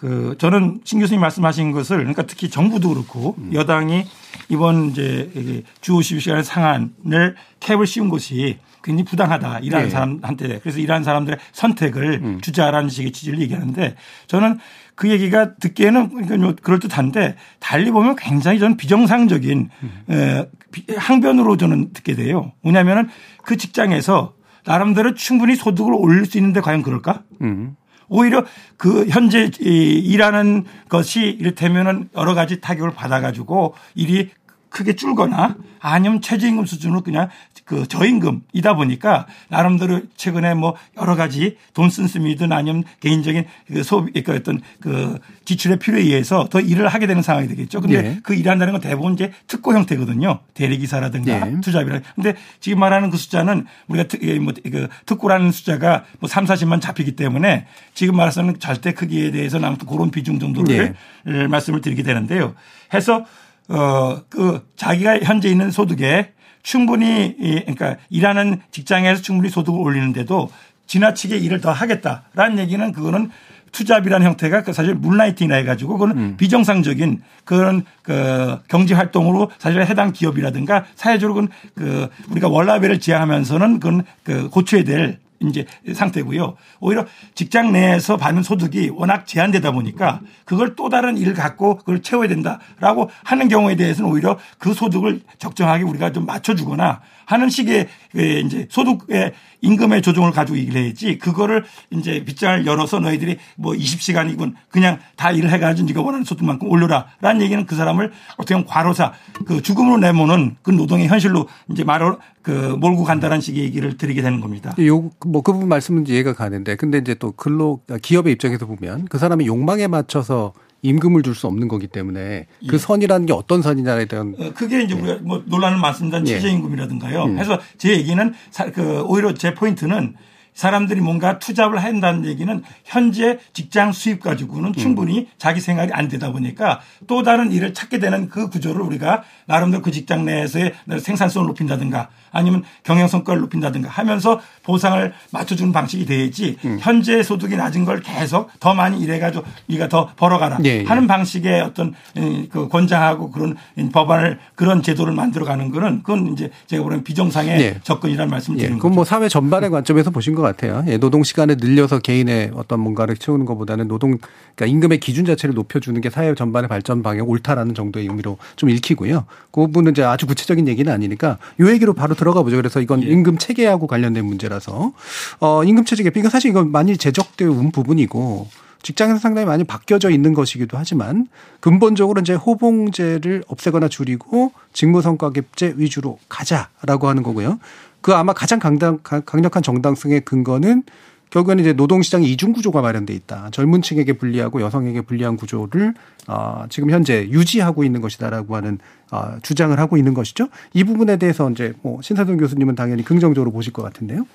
그 저는 신 교수님 말씀하신 것을 그러니까 특히 정부도 그렇고 여당이 이번 이제 주 52시간의 상한을 캡을 씌운 것이 굉장히 부당하다 일하는 예. 사람한테 그래서 일하는 사람들의 선택을 주자라는 식의 취지를 얘기하는데 저는 그 얘기가 듣기에는 그러니까 뭐 그럴 듯한데 달리 보면 굉장히 저는 비정상적인 에, 비- 항변으로 저는 듣게 돼요. 뭐냐면은 그 직장에서 나름대로 충분히 소득을 올릴 수 있는데 과연 그럴까? 음. 오히려 그 현재 이 일하는 것이 이를테면은 여러 가지 타격을 받아가지고 일이 크게 줄거나 아니면 최저임금 수준으로 그냥 그 저임금이다 보니까 나름대로 최근에 뭐 여러 가지 돈 쓴씀이든 아니면 개인적인 그 소비 그 어떤 그 지출의 필요에 의해서 더 일을 하게 되는 상황이 되겠죠. 근데 네. 그 일한다는 건 대부분 이제 특고 형태거든요. 대리기사라든가 네. 투잡이라. 근데 지금 말하는 그 숫자는 우리가 특, 예, 뭐, 그 특고라는 숫자가 뭐 3, 40만 잡히기 때문에 지금 말해서는 절대 크기에 대해서는 아무튼 그런 비중 정도를 예, 말씀을 드리게 되는데요. 해서 어, 그 자기가 현재 있는 소득에 충분히 이, 그러니까 일하는 직장에서 충분히 소득을 올리는데도 지나치게 일을 더 하겠다라는 얘기는 그거는 투잡이라는 형태가 그 사실 물라이팅이라 해가지고 그거는 비정상적인 그런 그 경제 활동으로 사실 해당 기업이라든가 사회적으로 그건 그 우리가 월라벨을 지향하면서는 그건 그 고쳐야 될 이제 상태고요. 오히려 직장 내에서 받는 소득이 워낙 제한되다 보니까 그걸 또 다른 일을 갖고 그걸 채워야 된다라고 하는 경우에 대해서는 오히려 그 소득을 적정하게 우리가 좀 맞춰주거나 하는 식의 그 이제 소득의 임금의 조정을 가지고 얘기를 해야지 그거를 이제 빗장을 열어서 너희들이 뭐 20시간이군 그냥 다 일을 해가지고 네가 원하는 소득만큼 올려라 라는 얘기는 그 사람을 어떻게 보면 과로사 그 죽음으로 내모는 그 노동의 현실로 이제 말을 그 몰고 간다는 식의 얘기를 드리게 되는 겁니다. 요뭐그 부분 말씀은 이해가 가는데 근데 이제 또 근로 기업의 입장에서 보면 그 사람의 욕망에 맞춰서 임금을 줄 수 없는 거기 때문에 그 예. 선이라는 게 어떤 선이냐에 대한 어, 그게 이제 우리가 뭐 논란을 많습니다. 예. 최저임금이라든가요. 음. 그래서 제 얘기는 사- 그 오히려 제 포인트는 사람들이 뭔가 투잡을 한다는 얘기는 현재 직장 수입 가지고는 충분히 자기 생활이 안 되다 보니까 또 다른 일을 찾게 되는 그 구조를 우리가 나름대로 그 직장 내에서의 생산성을 높인다든가 아니면 경영 성과를 높인다든가 하면서 보상을 맞춰주는 방식이 돼야지 현재 소득이 낮은 걸 계속 더 많이 일해가지고 네가 더 벌어가라 예, 예. 하는 방식의 어떤 이, 그 권장하고 그런 이 법안을 그런 제도를 만들어가는 거는 그건 이제 제가 보는 비정상의 예. 접근이라는 말씀을 예, 드리는 그건 거죠. 뭐 사회 전반의 관점에서 보신 것 같아요. 예, 노동 시간을 늘려서 개인의 어떤 뭔가를 채우는 것보다는 노동, 그러니까 임금의 기준 자체를 높여주는 게 사회 전반의 발전 방향 옳다라는 정도의 의미로 좀 읽히고요. 그 부분은 이제 아주 구체적인 얘기는 아니니까 요 얘기로 바로 들어가 보죠. 그래서 이건 임금 체계하고 관련된 문제라서 어, 임금 체계 개편, 이건 사실 이건 많이 제적되어 온 부분이고 직장에서 상당히 많이 바뀌어져 있는 것이기도 하지만 근본적으로 이제 호봉제를 없애거나 줄이고 직무성과급제 위주로 가자라고 하는 거고요. 그 아마 가장 강당, 강- 강력한 정당성의 근거는 결국에는 이제 노동시장의 이중 구조가 마련돼 있다. 젊은 층에게 불리하고 여성에게 불리한 구조를 어, 지금 현재 유지하고 있는 것이다라고 하는 어, 주장을 하고 있는 것이죠. 이 부분에 대해서 이제 뭐 신사동 교수님은 당연히 긍정적으로 보실 것 같은데요.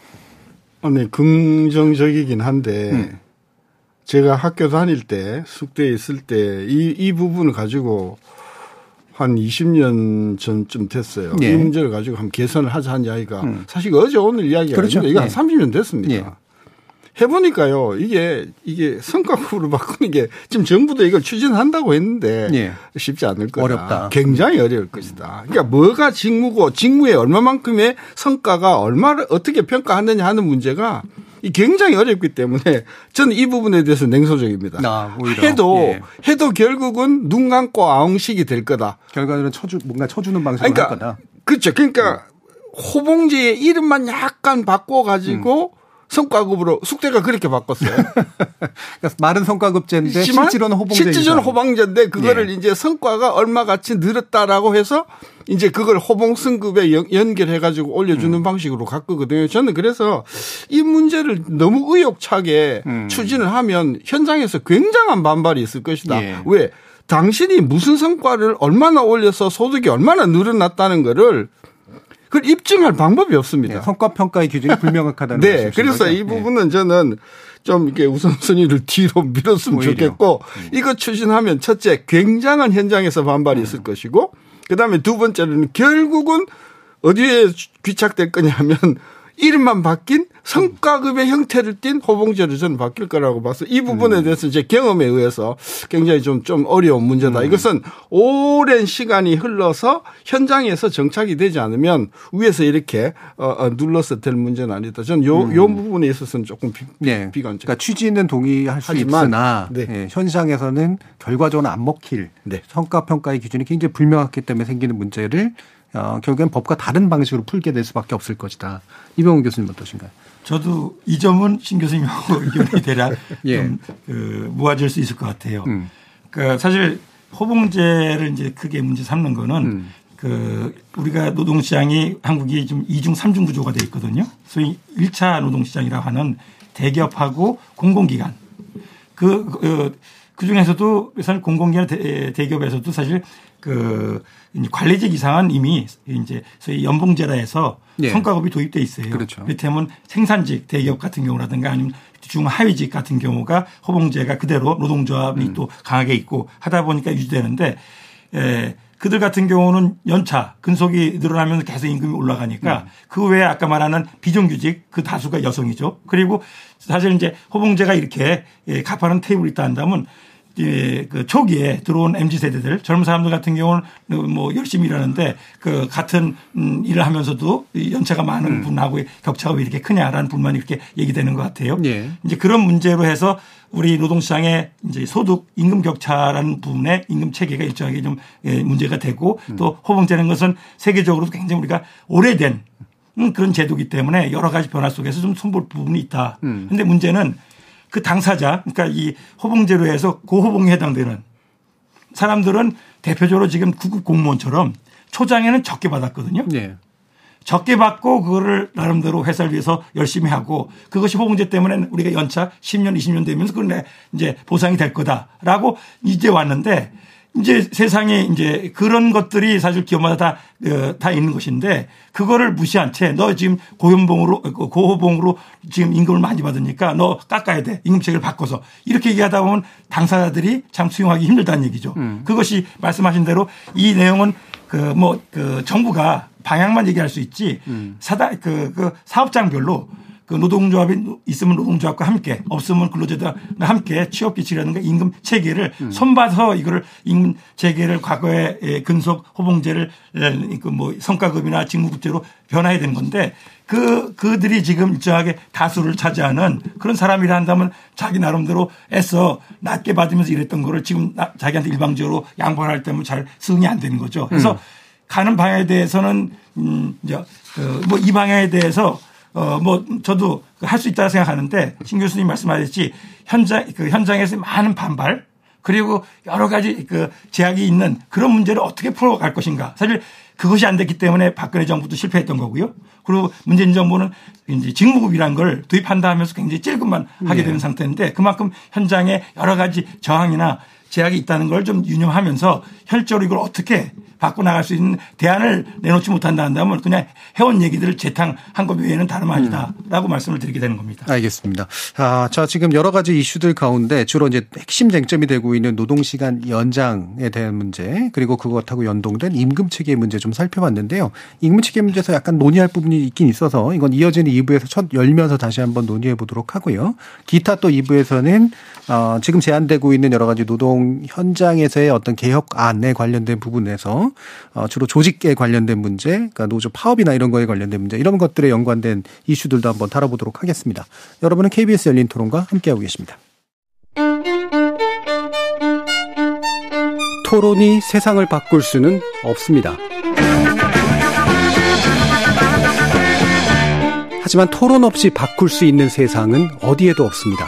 아니 긍정적이긴 한데 음. 제가 학교 다닐 때 숙대에 있을 때 이 이 부분을 가지고 한 20년 전쯤 됐어요. 예. 이 문제를 가지고 한번 개선을 하자 한 이야기가 음. 사실 어제 오늘 이야기가 그렇죠. 아닙니다. 이거 예. 한 30년 됐습니다. 예. 해보니까요, 이게, 이게 성과급으로 바꾸는 게 지금 정부도 이걸 추진한다고 했는데 예. 쉽지 않을 거다. 어렵다. 굉장히 어려울 것이다. 그러니까 뭐가 직무고 직무에 얼마만큼의 성과가 얼마를 어떻게 평가하느냐 하는 문제가 이 굉장히 어렵기 때문에 저는 이 부분에 대해서 냉소적입니다. 아. 해도 예. 해도 결국은 눈 감고 아웅식이 될 거다. 결과적으로 쳐주 뭔가 쳐주는 방식으로 그러니까 할 거다. 그렇죠. 그러니까 호봉제의 이름만 약간 바꿔 가지고 음. 성과급으로 숙대가 그렇게 바꿨어요. 그러니까 말은 성과급제인데 실제로는 호봉제. 실질적으로. 호봉제인데 그거를 예. 이제 성과가 얼마 같이 늘었다라고 해서 이제 그걸 호봉 승급에 연- 연결해 가지고 음. 올려주는 방식으로 바꾸거든요. 저는 그래서 이 문제를 너무 의욕차게 음. 추진을 하면 현장에서 굉장한 반발이 있을 것이다. 예. 왜? 당신이 무슨 성과를 얼마나 올려서 소득이 얼마나 늘어났다는 거를 그걸 입증할 방법이 없습니다. 네, 성과 평가의 기준이 불명확하다는 네. 말씀이신 그래서 거죠? 이 부분은 저는 좀 이렇게 우선순위를 뒤로 밀었으면 오히려. 좋겠고 음. 이거 추진하면 첫째 굉장한 현장에서 반발이 있을 것이고 그다음에 두 번째로는 결국은 어디에 귀착될 거냐면 이름만 바뀐 성과급의 형태를 띈 호봉제로 저는 바뀔 거라고 봐서 이 음. 부분에 대해서 제 경험에 의해서 굉장히 좀, 좀 어려운 문제다. 음. 이것은 오랜 시간이 흘러서 현장에서 정착이 되지 않으면 위에서 이렇게 어, 어, 눌러서 될 문제는 아니다. 저는 요, 요 부분에 있어서는 조금 비, 음. 네. 비관적. 그러니까 취지는 동의할 수 하지만, 있으나 네. 예, 현장에서는 결과적으로 안 먹힐 네. 성과 평가의 기준이 굉장히 불명확하기 때문에 생기는 문제를 어, 결국엔 법과 다른 방식으로 풀게 될 수밖에 없을 것이다. 이병훈 교수님 어떠신가요? 저도 이 점은 신 교수님하고 의견이 대략 예. 좀 그, 모아질 수 있을 것 같아요. 음. 그러니까 사실 호봉제를 이제 크게 문제 삼는 거는 음. 그 우리가 노동시장이 한국이 좀 이중 삼중 구조가 돼 있거든요. 소위 1차 노동시장이라고 하는 대기업하고 공공기관 그, 그, 그 중에서도 사실 공공기관 대, 대기업에서도 사실 그 관리직 이상은 이미 이제 소위 연봉제라 해서 예. 성과급이 도입돼 있어요. 그렇죠. 이를테면 생산직 대기업 같은 경우라든가 아니면 중하위직 같은 경우가 호봉제가 그대로 노동조합이 음. 또 강하게 있고 하다 보니까 유지되는데 에, 그들 같은 경우는 연차 근속이 늘어나면서 계속 임금이 올라가니까 음. 그 외에 아까 말하는 비정규직 그 다수가 여성이죠. 그리고 사실 이제 호봉제가 이렇게 예, 가파른 테이블이 있다 한다면 예, 그 초기에 들어온 MZ 세대들 젊은 사람들 같은 경우는 뭐 열심히 일하는데 그 같은 음, 일을 하면서도 이 연차가 많은 음. 분하고의 격차가 왜 이렇게 크냐라는 불만이 이렇게 얘기되는 것 같아요. 예. 이제 그런 문제로 해서 우리 노동시장의 이제 소득 임금 격차라는 부분에 임금 체계가 일정하게 좀 예, 문제가 되고 음. 또 호봉제는 것은 세계적으로도 굉장히 우리가 오래된 음, 그런 제도기 때문에 여러 가지 변화 속에서 좀 손볼 부분이 있다. 음. 근데 문제는 그 당사자 그러니까 이 호봉제로 해서 고호봉에 해당되는 사람들은 대표적으로 지금 구급 공무원처럼 초장에는 적게 받았거든요. 예. 적게 받고 그거를 나름대로 회사를 위해서 열심히 하고 그것이 호봉제 때문에 우리가 연차 10년, 20년 되면서 그런 이제 보상이 될 거다라고 이제 왔는데 이제 세상에 이제 그런 것들이 사실 기업마다 다, 어, 다 있는 것인데 그거를 무시한 채 너 지금 고연봉으로 고호봉으로 지금 임금을 많이 받으니까 너 깎아야 돼. 임금 체계를 바꿔서 이렇게 얘기하다 보면 당사자들이 참 수용하기 힘들다는 얘기죠. 그것이 말씀하신 대로 이 내용은 그 뭐그 정부가 방향만 얘기할 수 있지 사다 그, 그 사업장별로 그 노동조합이 있으면 노동조합과 함께 없으면 근로자들과 함께 취업 규칙이라든가 임금 체계를 손봐서 이거를 임금 체계를 과거에 예, 근속 호봉제를 그뭐 성과급이나 직무급제로 변화해야 되는 건데 그 그들이 지금 일정하게 다수를 차지하는 그런 사람이라 한다면 자기 나름대로 애써 낮게 받으면서 일했던 거를 지금 나- 자기한테 일방적으로 양보할 때면 잘 승인이 안 되는 거죠. 그래서 음. 가는 방향에 대해서는 음 이제 뭐이 방향에 대해서 어 뭐 저도 할 수 있다고 생각하는데 신 교수님 말씀하셨지 현장 그 현장에서 많은 반발 그리고 여러 가지 그 제약이 있는 그런 문제를 어떻게 풀어갈 것인가. 사실 그것이 안 됐기 때문에 박근혜 정부도 실패했던 거고요. 그리고 문재인 정부는 이제 직무급이라는 걸 도입한다 하면서 굉장히 찔끔만 하게 네. 되는 상태인데 그만큼 현장에 여러 가지 저항이나 제약이 있다는 걸 좀 유념하면서 혈적으로 이걸 어떻게 바꿔나갈 수 있는 대안을 내놓지 못한다 한다면 그냥 해온 얘기들을 재탕한 것 외에는 다름 아니다라고 말씀을 드리게 되는 겁니다. 알겠습니다. 아, 자, 지금 여러 가지 이슈들 가운데 주로 이제 핵심 쟁점이 되고 있는 노동시간 연장에 대한 문제, 그리고 그것하고 연동된 임금 체계 문제 좀 살펴봤는데요. 임금 체계 문제에서 약간 논의할 부분이 있긴 있어서 이건 이어지는 2부에서 첫 열면서 다시 한번 논의해 보도록 하고요. 기타 또 2부에서는 어, 지금 제한되고 있는 여러 가지 노동 현장에서의 어떤 개혁안에 관련된 부분에서 어, 주로 조직에 관련된 문제, 그러니까 노조 파업이나 이런 거에 관련된 문제, 이런 것들에 연관된 이슈들도 한번 다뤄보도록 하겠습니다. 여러분은 KBS 열린 토론과 함께하고 계십니다. 토론이 세상을 바꿀 수는 없습니다. 하지만 토론 없이 바꿀 수 있는 세상은 어디에도 없습니다.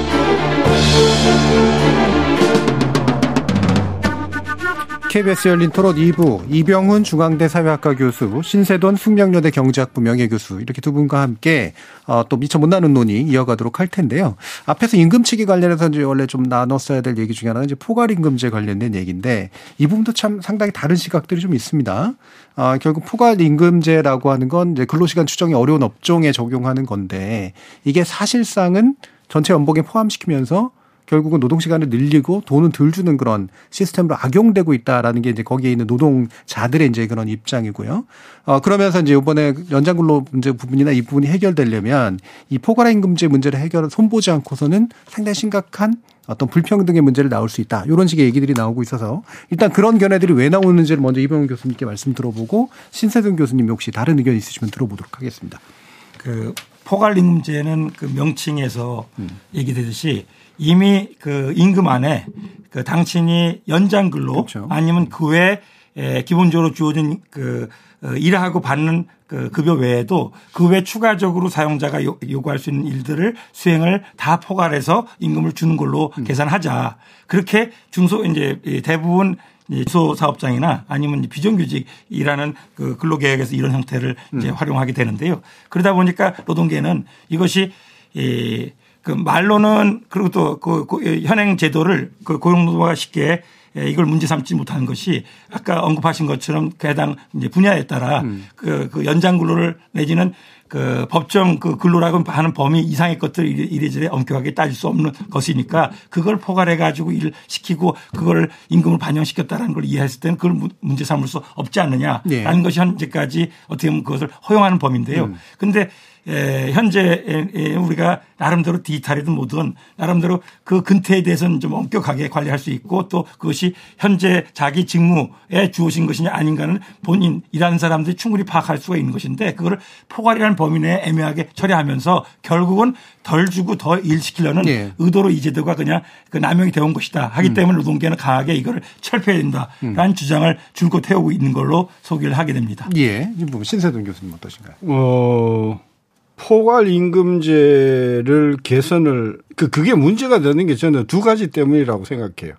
KBS 열린 토론 2부 이병훈 중앙대 사회학과 교수, 신세돈 숙명여대 경제학부 명예교수 이렇게 두 분과 함께 어, 또 미처 못 나눈 논의 이어가도록 할 텐데요. 앞에서 임금치기 관련해서 이제 원래 좀 나눴어야 될 얘기 중에 하나는 이제 포괄임금제 관련된 얘기인데 이 부분도 참 상당히 다른 시각들이 좀 있습니다. 아, 결국 포괄임금제라고 하는 건 이제 근로시간 추정이 어려운 업종에 적용하는 건데 이게 사실상은 전체 연봉에 포함시키면서 결국은 노동 시간을 늘리고 돈은 덜 주는 그런 시스템으로 악용되고 있다라는 게 이제 거기에 있는 노동자들의 이제 그런 입장이고요. 어 그러면서 이제 이번에 연장 근로 문제 부분이나 이 부분이 해결되려면 이 포괄 임금제 문제를 해결을 손보지 않고서는 상당히 심각한 어떤 불평등의 문제를 나올 수 있다. 이런 식의 얘기들이 나오고 있어서 일단 그런 견해들이 왜 나오는지를 먼저 이병훈 교수님께 말씀 들어보고 신세동 교수님 혹시 다른 의견 있으시면 들어보도록 하겠습니다. 그 포괄임금제는 그 명칭에서 얘기되듯이 이미 그 임금 안에 그 당신이 연장 근로 그렇죠. 아니면 그 외에 에, 기본적으로 주어진 그 어, 일하고 받는 그 급여 외에도 그 외 추가적으로 사용자가 요- 요구할 수 있는 일들을 수행을 다 포괄해서 임금을 주는 걸로 계산하자. 그렇게 중소 이제 이 대부분 이제 중소 사업장이나 아니면 비정규직이라는 그 근로계획에서 이런 형태를 이제 활용하게 되는데요. 그러다 보니까 노동계는 이것이 이 그 말로는 그리고 또 그 현행 제도를 그 고용노동부가 쉽게 예, 이걸 문제 삼지 못하는 것이 아까 언급하신 것처럼 그 해당 이제 분야에 따라 그, 그 연장 근로를 내지는 그 법정 그 근로라고 하는 범위 이상의 것들 이래- 이래저래 엄격하게 따질 수 없는 것이니까 그걸 포괄해 가지고 일을 시키고 그걸 임금을 반영시켰다라는 걸 이해했을 때는 그걸 문- 문제 삼을 수 없지 않느냐라는 예. 것이 현재까지 어떻게 보면 그것을 허용하는 범인데요. 근데 에, 현재 에, 에, 우리가 나름대로 디지털이든 뭐든 나름대로 그 근태에 대해서는 좀 엄격하게 관리할 수 있고 또 그것이 현재 자기 직무에 주어진 것이냐 아닌가는 본인 일하는 사람들이 충분히 파악할 수가 있는 것인데 그거를 포괄이라는 범위 내에 애매하게 처리하면서 결국은 덜 주고 더 일 시키려는 예. 의도로 이 제도가 그냥 그 남용이 되어 온 것이다 하기 때문에 노동계는 강하게 이거를 철폐해야 된다라는 주장을 줄곧 해오고 있는 걸로 소개를 하게 됩니다. 예. 이 부분 신세동 교수님 어떠신가요? 어, 포괄 임금제를 개선을 그 그게 문제가 되는 게 저는 두 가지 때문이라고 생각해요.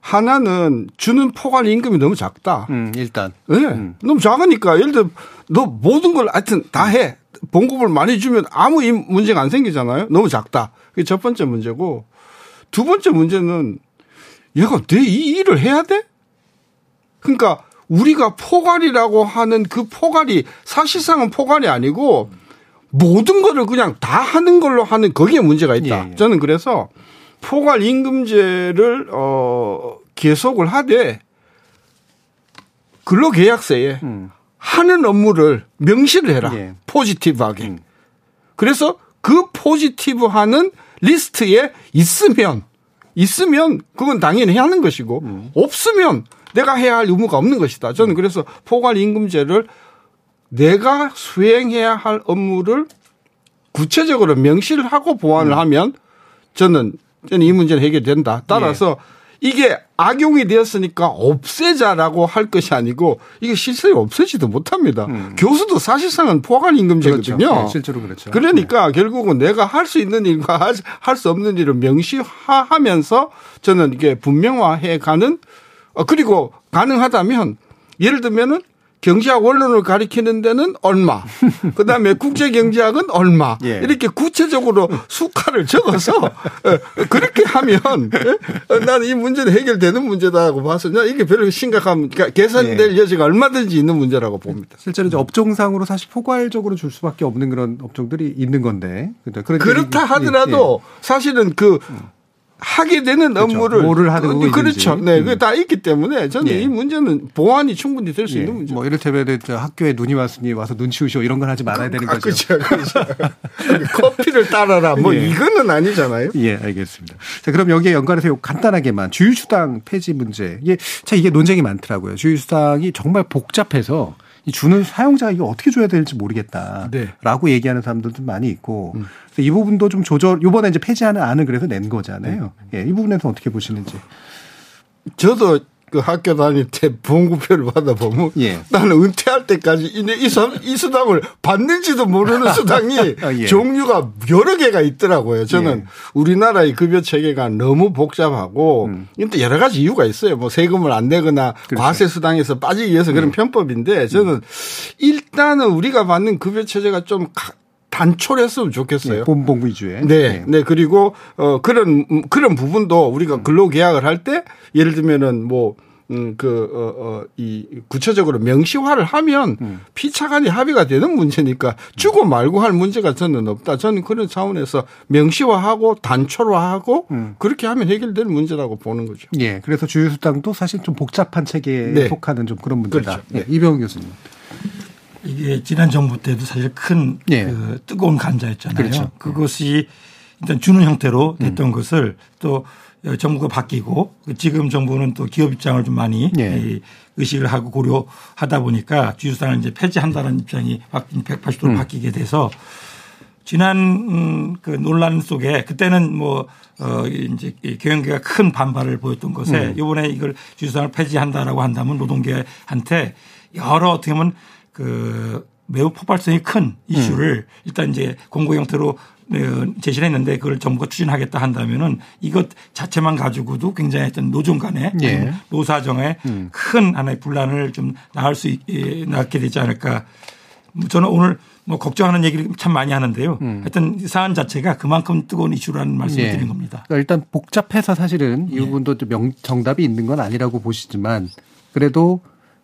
하나는 주는 포괄 임금이 너무 작다. 음, 일단. 예. 너무 작으니까 예를 들어 너 모든 걸 하여튼 다 해. 봉급을 많이 주면 아무 이 문제가 안 생기잖아요. 너무 작다. 그게 첫 번째 문제고 두 번째 문제는 얘가 내 이 일을 해야 돼? 그러니까 우리가 포괄이라고 하는 그 포괄이 사실상은 포괄이 아니고 모든 거를 그냥 다 하는 걸로 하는 거기에 문제가 있다. 예, 예. 저는 그래서 포괄 임금제를 어 계속을 하되 근로계약서에 하는 업무를 명시를 해라. 예. positive하게. 그래서 그 positive하는 리스트에 있으면 있으면 그건 당연히 해야 하는 것이고 없으면 내가 해야 할 의무가 없는 것이다. 저는 그래서 포괄 임금제를 내가 수행해야 할 업무를 구체적으로 명시를 하고 보완을 하면 저는 저는 이 문제는 해결된다. 따라서 이게 악용이 되었으니까 없애자라고 할 것이 아니고 이게 실제로 없애지도 못합니다. 교수도 사실상은 포괄 임금제거든요. 그렇죠. 네, 실제로 그렇죠. 그러니까 결국은 내가 할 수 있는 일과 할 수 없는 일을 명시하면서 저는 이게 분명화해 가는 어, 그리고 가능하다면 예를 들면은 경제학 원론을 가리키는 데는 얼마, 그 다음에 국제 경제학은 얼마, 예. 이렇게 구체적으로 수가를 적어서 어, 그렇게 하면 어, 나는 이 문제는 해결되는 문제다고 봐서 나 이게 별로 심각한, 그러니까 개선될 여지가 얼마든지 있는 문제라고 봅니다. 실제로 이제 업종상으로 사실 포괄적으로 줄 수밖에 없는 그런 업종들이 있는 건데. 그러니까 그렇다 얘기- 하더라도 사사실은 그 하게 되는 그렇죠. 업무를 뭐를 하든 그거 그렇죠. 있든지. 네, 음. 그게 다 있기 때문에 저는 예. 이 문제는 보완이 충분히 될수 예. 있는 문제. 뭐 이를테면 저 학교에 눈이 왔으니 와서 눈 치우시오 이런 건 하지 말아야 되는 아, 거죠. 그렇죠. 그렇죠. 커피를 따라라. 뭐 예. 이거는 아니잖아요. 예, 알겠습니다. 자, 그럼 여기에 연관해서 요 간단하게만 주휴수당 폐지 문제. 이게 자 이게 논쟁이 많더라고요. 주휴수당이 정말 복잡해서 이 주는 사용자가 이거 어떻게 줘야 될지 모르겠다라고 네. 얘기하는 사람들도 많이 있고 그래서 이 부분도 좀 조절. 요번에 이제 폐지하는 안을 그래서 낸 거잖아요. 예, 이 부분에서 어떻게 보시는지. 저도 그 학교 다닐 때 봉구표를 받아보면 예. 나는 은퇴할 때까지 이, 이, 수- 이 수당을 받는지도 모르는 수당이 아, 예. 종류가 여러 개가 있더라고요. 저는 예. 우리나라의 급여 체계가 너무 복잡하고 이건 또 여러 가지 이유가 있어요. 뭐 세금을 안 내거나 음. 그렇죠. 과세 수당에서 빠지기 위해서 예. 그런 편법인데 저는 일단은 우리가 받는 급여 체제가 좀 가- 단촐했으면 좋겠어요. 예, 본봉 위주의. 네, 예. 네 그리고 어 그런 음, 그런 부분도 우리가 근로 계약을 할 때 예를 들면은 뭐 음, 그, 어, 어, 이, 구체적으로 명시화를 하면 음. 피차 간이 합의가 되는 문제니까 주고 말고 할 문제가 저는 없다. 저는 그런 차원에서 명시화하고 단촐화하고 음. 그렇게 하면 해결되는 문제라고 보는 거죠. 예, 그래서 주휴수당도 사실 좀 복잡한 체계에 네. 속하는 좀 그런 문제다. 그렇죠. 네. 예, 이병훈 교수님. 이게 지난 정부 때도 사실 큰 예. 그 뜨거운 간자였잖아요. 그렇죠. 그것이 일단 주는 형태로 됐던 것을 또 정부가 바뀌고 지금 정부는 또 기업 입장을 좀 많이 예. 이 의식을 하고 고려하다 보니까 주유수당을 이제 폐지한다는 입장이 180도로 바뀌게 돼서 지난 음, 그 논란 속에 그때는 뭐 어, 이제 이 경영계가 큰 반발을 보였던 것에 음. 이번에 이걸 주주상을 폐지한다라고 한다면 노동계한테 여러 어떻게 보면 그 매우 폭발성이 큰 이슈를 음. 일단 이제 공고 형태로 어, 제시를 했는데 그걸 정부가 추진하겠다 한다면은 이것 자체만 가지고도 굉장히 어떤 노종 간의 예. 노사정에 큰 하나의 분란을 좀 낳을 수 있, 예, 낳게 되지 않을까. 뭐 저는 오늘 뭐 걱정하는 얘기를 참 많이 하는데요. 하여튼 이 사안 자체가 그만큼 뜨거운 이슈라는 말씀을 예. 드린 겁니다. 그러니까 일단 복잡해서 사실은 이 부분도 좀 명, 정답이 있는 건 아니라고 보시지만 그래도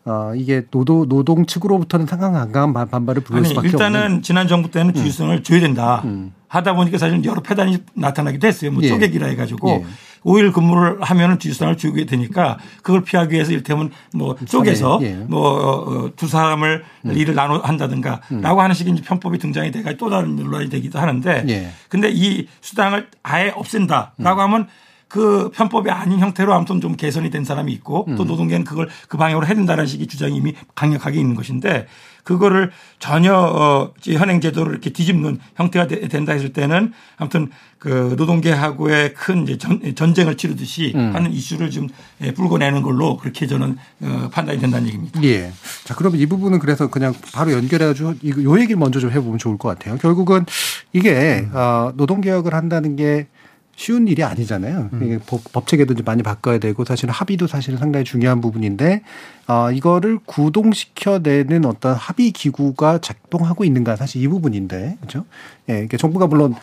어, 이게 노동, 노동 측으로부터는 상당한 강한 반- 반발을 부를 아니 수밖에 일단은 없는. 음. 지난 정부 때는 주의성을 줘야 된다. 하다 보니까 사실 여러 패단이 나타나기도 했어요. 뭐 예. 쪼개기라 해가지고 예. 오 5일 근무를 하면은 주의성을 주게 되니까 그걸 피하기 위해서 일테면 뭐 쪼개서 예. 뭐두 사람을 일을 나눠 한다든가 라고 하는 식의 편법이 등장이 돼가 또 다른 논란이 되기도 하는데 예. 근데 이 수당을 아예 없앤다 라고 하면 그 편법이 아닌 형태로 아무튼 좀 개선이 된 사람이 있고 또 노동계는 그걸 그 방향으로 해야 된다는 식의 주장이 이미 강력하게 있는 것인데 그거를 전혀 어 현행 제도를 이렇게 뒤집는 형태가 되- 된다 했을 때는 아무튼 그 노동계하고의 큰 이제 전, 전쟁을 치르듯이 하는 이슈를 좀 예, 불고내는 걸로 그렇게 저는 어 판단이 된다는 얘기입니다. 예. 자, 그러면 이 부분은 그래서 그냥 바로 연결해가지고 요 얘기를 먼저 좀 해보면 좋을 것 같아요. 결국은 이게 어, 노동개혁을 한다는 게 쉬운 일이 아니잖아요. 이게 법, 법 체계도 이제 많이 바꿔야 되고 사실은 합의도 사실은 상당히 중요한 부분인데 어, 이거를 구동시켜내는 어떤 합의 기구가 작동하고 있는가 사실 이 부분인데 그렇죠? 예, 그러니까 정부가 물론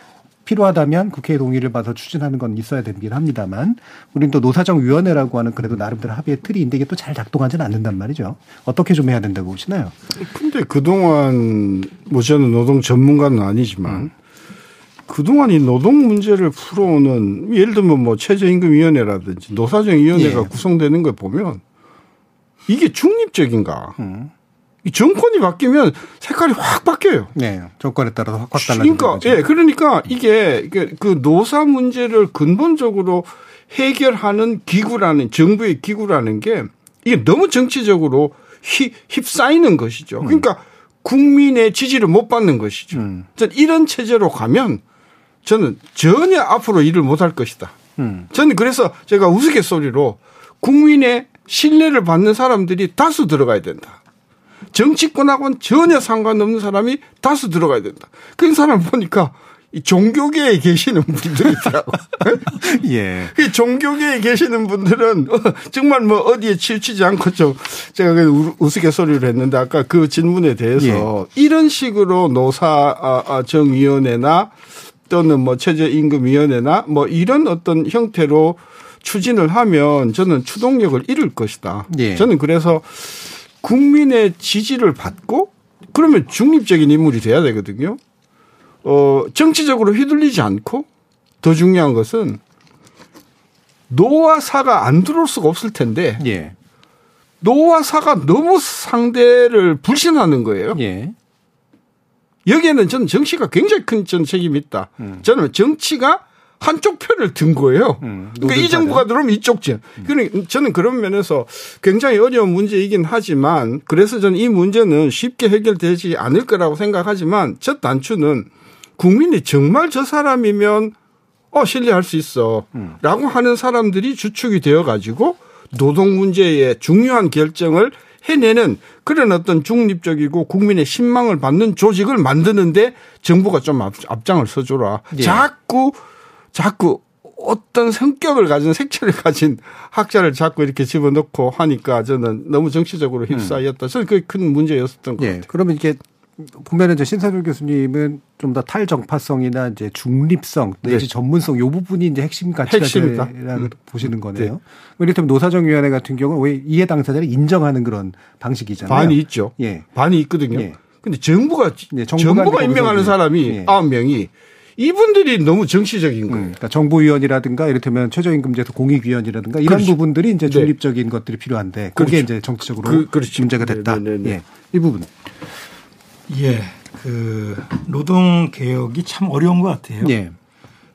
필요하다면 국회의 동의를 받아 추진하는 건 있어야 되긴 합니다만 우리는 또 노사정위원회라고 하는 그래도 나름대로 합의의 틀이 있는데 이게 또 잘 작동하지는 않는단 말이죠. 어떻게 좀 해야 된다고 보시나요? 근데 그동안 뭐 저는 노동 전문가는 아니지만 그동안 이 노동 문제를 풀어오는 예를 들면 뭐 최저임금위원회라든지 노사정위원회가 예. 구성되는 걸 보면 이게 중립적인가? 음. 이 정권이 바뀌면 색깔이 확 바뀌어요. 네. 정권에 따라서 확, 확 달라지는 그러니까. 예, 그러니까 이게 이게 그 노사 문제를 근본적으로 해결하는 기구라는 정부의 기구라는 게 이게 너무 정치적으로 휩, 휩싸이는 것이죠. 그러니까 국민의 지지를 못 받는 것이죠. 음. 이런 체제로 가면 저는 전혀 앞으로 일을 못할 것이다. 음. 저는 그래서 제가 우스갯소리로 국민의 신뢰를 받는 사람들이 다수 들어가야 된다. 정치권하고는 전혀 상관없는 사람이 다수 들어가야 된다. 그런 사람 보니까 이 종교계에 계시는 분들이 있더라고. 예. 이 종교계에 계시는 분들은 어, 정말 뭐 어디에 치우치지 않고 좀 제가 그 우- 우스갯소리를 했는데 아까 그 질문에 대해서 이런 식으로 노사정위원회나 또는 뭐 최저임금위원회나 뭐 이런 어떤 형태로 추진을 하면 저는 추동력을 잃을 것이다. 예. 저는 그래서 국민의 지지를 받고 그러면 중립적인 인물이 돼야 되거든요. 어, 정치적으로 휘둘리지 않고 더 중요한 것은 노와 사가 안 들어올 수가 없을 텐데 예. 노와 사가 너무 상대를 불신하는 거예요. 예. 여기에는 저는 정치가 굉장히 큰 전 책임이 있다. 저는 정치가 한쪽 편을 든 거예요. 음, 그러니까 이. 정부가 들어오면 이쪽 편. 그러니까 저는 그런 면에서 굉장히 어려운 문제이긴 하지만 그래서 저는 이 문제는 쉽게 해결되지 않을 거라고 생각하지만 첫 단추는 국민이 정말 저 사람이면 어 신뢰할 수 있어 라고 하는 사람들이 주축이 되어 가지고 노동 문제의 중요한 결정을 해내는 그런 어떤 중립적이고 국민의 신망을 받는 조직을 만드는데 정부가 좀 앞, 앞장을 서줘라. 예. 자꾸 자꾸 어떤 성격을 가진 색채를 가진 학자를 자꾸 이렇게 집어넣고 하니까 저는 너무 정치적으로 휩싸였다. 저는 그게 큰 문제였었던 것 예. 같아요. 그러면 이게 보면은 이제 신사준 교수님은 좀 더 탈정파성이나 이제 중립성 내지 네. 전문성 요 부분이 이제 핵심. 되라고 음. 보시는 거네요. 이를테면 노사정위원회 같은 경우는 왜 이해 당사자를 인정하는 그런 방식이잖아요. 반이 있죠. 예. 반이 있거든요. 예. 근데 정부가 예, 정부가 정부가, 임명하는 사람이 예. 아홉 명이 이분들이 너무 정치적인 음, 거예요. 그러니까 정부위원이라든가 이를테면 최저임금제도 공익위원이라든가 이런 그렇죠. 부분들이 이제 네. 중립적인 것들이 필요한데 그게 그렇죠. 이제 정치적으로 그- 그렇죠. 문제가 됐다. 네, 네, 네. 예. 이 부분. 예. 그 노동 개혁이 참 어려운 것 같아요. 예.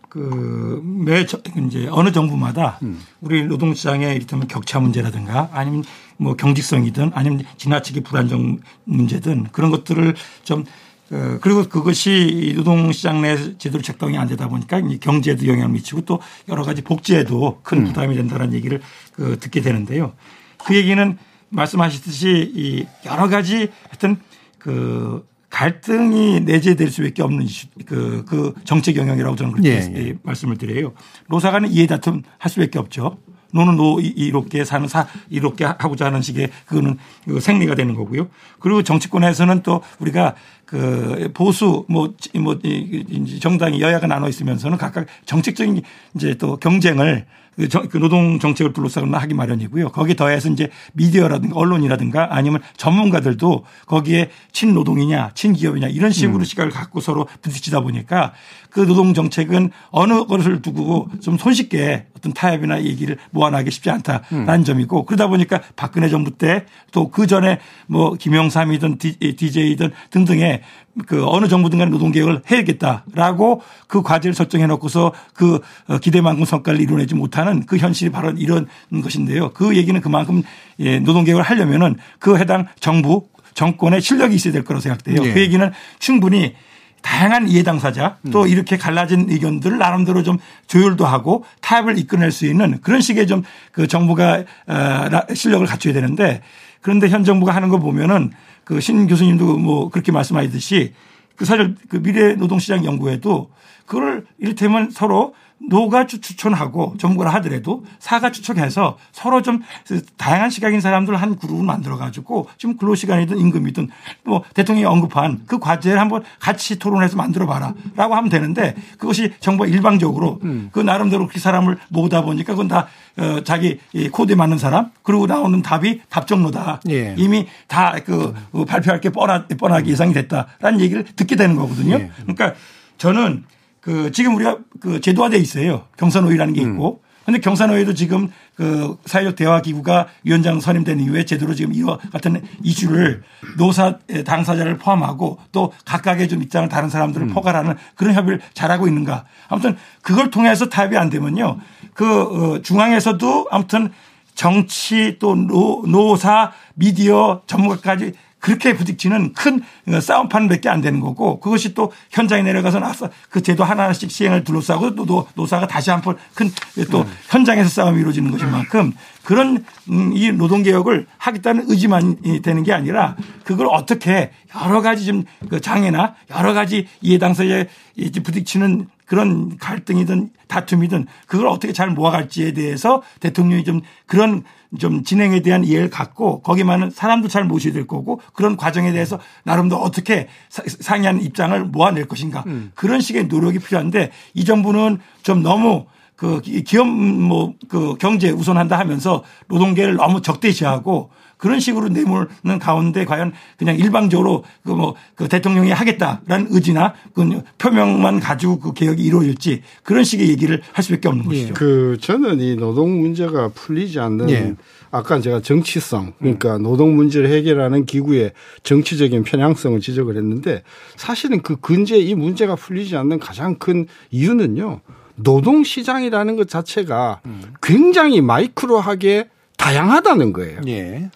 그매 이제 어느 정부마다 우리 노동시장의 이를테면 격차 문제라든가 아니면 뭐 경직성이든 아니면 지나치게 불안정 문제든 그런 것들을 좀 어, 그리고 그것이 노동시장 내 제대로 작동이 안 되다 보니까 경제에도 영향을 미치고 또 여러 가지 복지에도 큰 부담이 된다는 얘기를 그 듣게 되는데요. 그 얘기는 말씀하셨듯이 이 여러 가지 하여튼 그 갈등이 내재될 수밖에 없는 그, 그 정책 영역이라고 저는 그렇게 예, 예. 말씀을 드려요. 노사 간의 이해 다툼 할 수밖에 없죠. 노는 노 이- 이롭게 사는 사 이롭게 하고자 하는 식의 그거는 그 생리가 되는 거고요. 그리고 정치권에서는 또 우리가 그 보수 뭐, 뭐 이- 이- 정당이 여야가 나눠 있으면서는 각각 정책적인 이제 또 경쟁을 그, 정- 그 노동 정책을 둘러싸고 하기 마련이고요. 거기에 더해서 이제 미디어라든가 언론이라든가 아니면 전문가들도 거기에 친노동이냐 친기업이냐 이런 식으로 시각을 갖고 서로 부딪히다 보니까 그 노동 정책은 어느 것을 두고 좀 손쉽게 어떤 타협이나 얘기를 모아나기 쉽지 않다라는 점이고 그러다 보니까 박근혜 정부 때 또 그 전에 뭐 김영삼이든 DJ든 등등의 그 어느 정부든 간에 노동개혁을 해야겠다라고 그 과제를 설정해 놓고서 그 어, 기대만큼 성과를 이뤄내지 못하는 그 현실이 바로 이런 것인데요. 그 얘기는 그만큼 예, 노동개혁을 하려면은 그 해당 정부 정권의 실력이 있어야 될 거라고 생각돼요. 예. 그 얘기는 충분히 다양한 이해 당사자 또 이렇게 갈라진 의견들을 나름대로 좀 조율도 하고 타협을 이끌어낼 수 있는 그런 식의 좀 그 정부가 어, 라- 실력을 갖춰야 되는데 그런데 현 정부가 하는 거 보면은 그 신 교수님도 뭐 그렇게 말씀하셨듯이 그 사실 그 미래 노동시장 연구에도 그걸 이를테면 서로 노가 추- 추천하고 정부가 하더라도 사가 추천해서 서로 좀 다양한 시각인 사람들 한 그룹을 만들어 가지고 지금 근로시간이든 임금이든 뭐 대통령이 언급한 그 과제를 한번 같이 토론해서 만들어 봐라 라고 하면 되는데 그것이 정부가 일방적으로 그 나름대로 그 사람을 모으다 보니까 그건 다 어, 자기 이 코드에 맞는 사람 그리고 나오는 답이 답정로다. 예. 이미 다그 발표할 게 뻔하, 뻔하게 예상이 됐다라는 얘기를 듣게 되는 거거든요. 예. 그러니까 저는 그 지금 우리가 그 제도화돼 있어요. 경선오위라는 게 있고. 근데 경선오위도 지금 그 사회적 대화 기구가 위원장 선임된 이후에 제대로 지금 이와 같은 이슈를 노사 당사자를 포함하고 또 각각의 좀 입장을 다른 사람들을 포괄하는 그런 협의를 잘하고 있는가. 아무튼 그걸 통해서 타협이 안 되면요. 그 어, 중앙에서도 아무튼 정치 또 노, 노사 미디어 전문가까지 그렇게 부딪히는 큰 싸움판밖에 안 되는 거고 그것이 또 현장에 내려가서 나서 그 제도 하나씩 시행을 둘러싸고 또 노- 노사가 다시 한 번 큰또 현장에서 싸움이 이루어지는 것인 만큼 그런 음, 이 노동개혁을 하겠다는 의지만 이 되는 게 아니라 그걸 어떻게 여러 가지 좀그 장애나 여러 가지 이해 당사자에 부딪히는 그런 갈등이든 다툼이든 그걸 어떻게 잘 모아갈지에 대해서 대통령이 좀 그런 좀 진행에 대한 이해를 갖고 거기 많은 사람도 잘 모셔야 될 거고 그런 과정에 대해서 나름대로 어떻게 사- 상이한 입장을 모아낼 것인가. 그런 식의 노력이 필요한데 이 정부는 좀 너무 그 기- 기업 뭐 그 경제 우선한다 하면서 노동계를 너무 적대시하고 그런 식으로 내모는 가운데 과연 그냥 일방적으로 그 뭐 그 대통령이 하겠다라는 의지나 그 표명만 가지고 그 개혁이 이루어질지 그런 식의 얘기를 할 수밖에 없는 것이죠. 그 저는 이 노동 문제가 풀리지 않는 예. 아까 제가 정치성 그러니까 노동 문제를 해결하는 기구의 정치적인 편향성을 지적을 했는데 사실은 그 근제 이 문제가 풀리지 않는 가장 큰 이유는요. 노동 시장이라는 것 자체가 굉장히 마이크로하게 다양하다는 거예요. 예.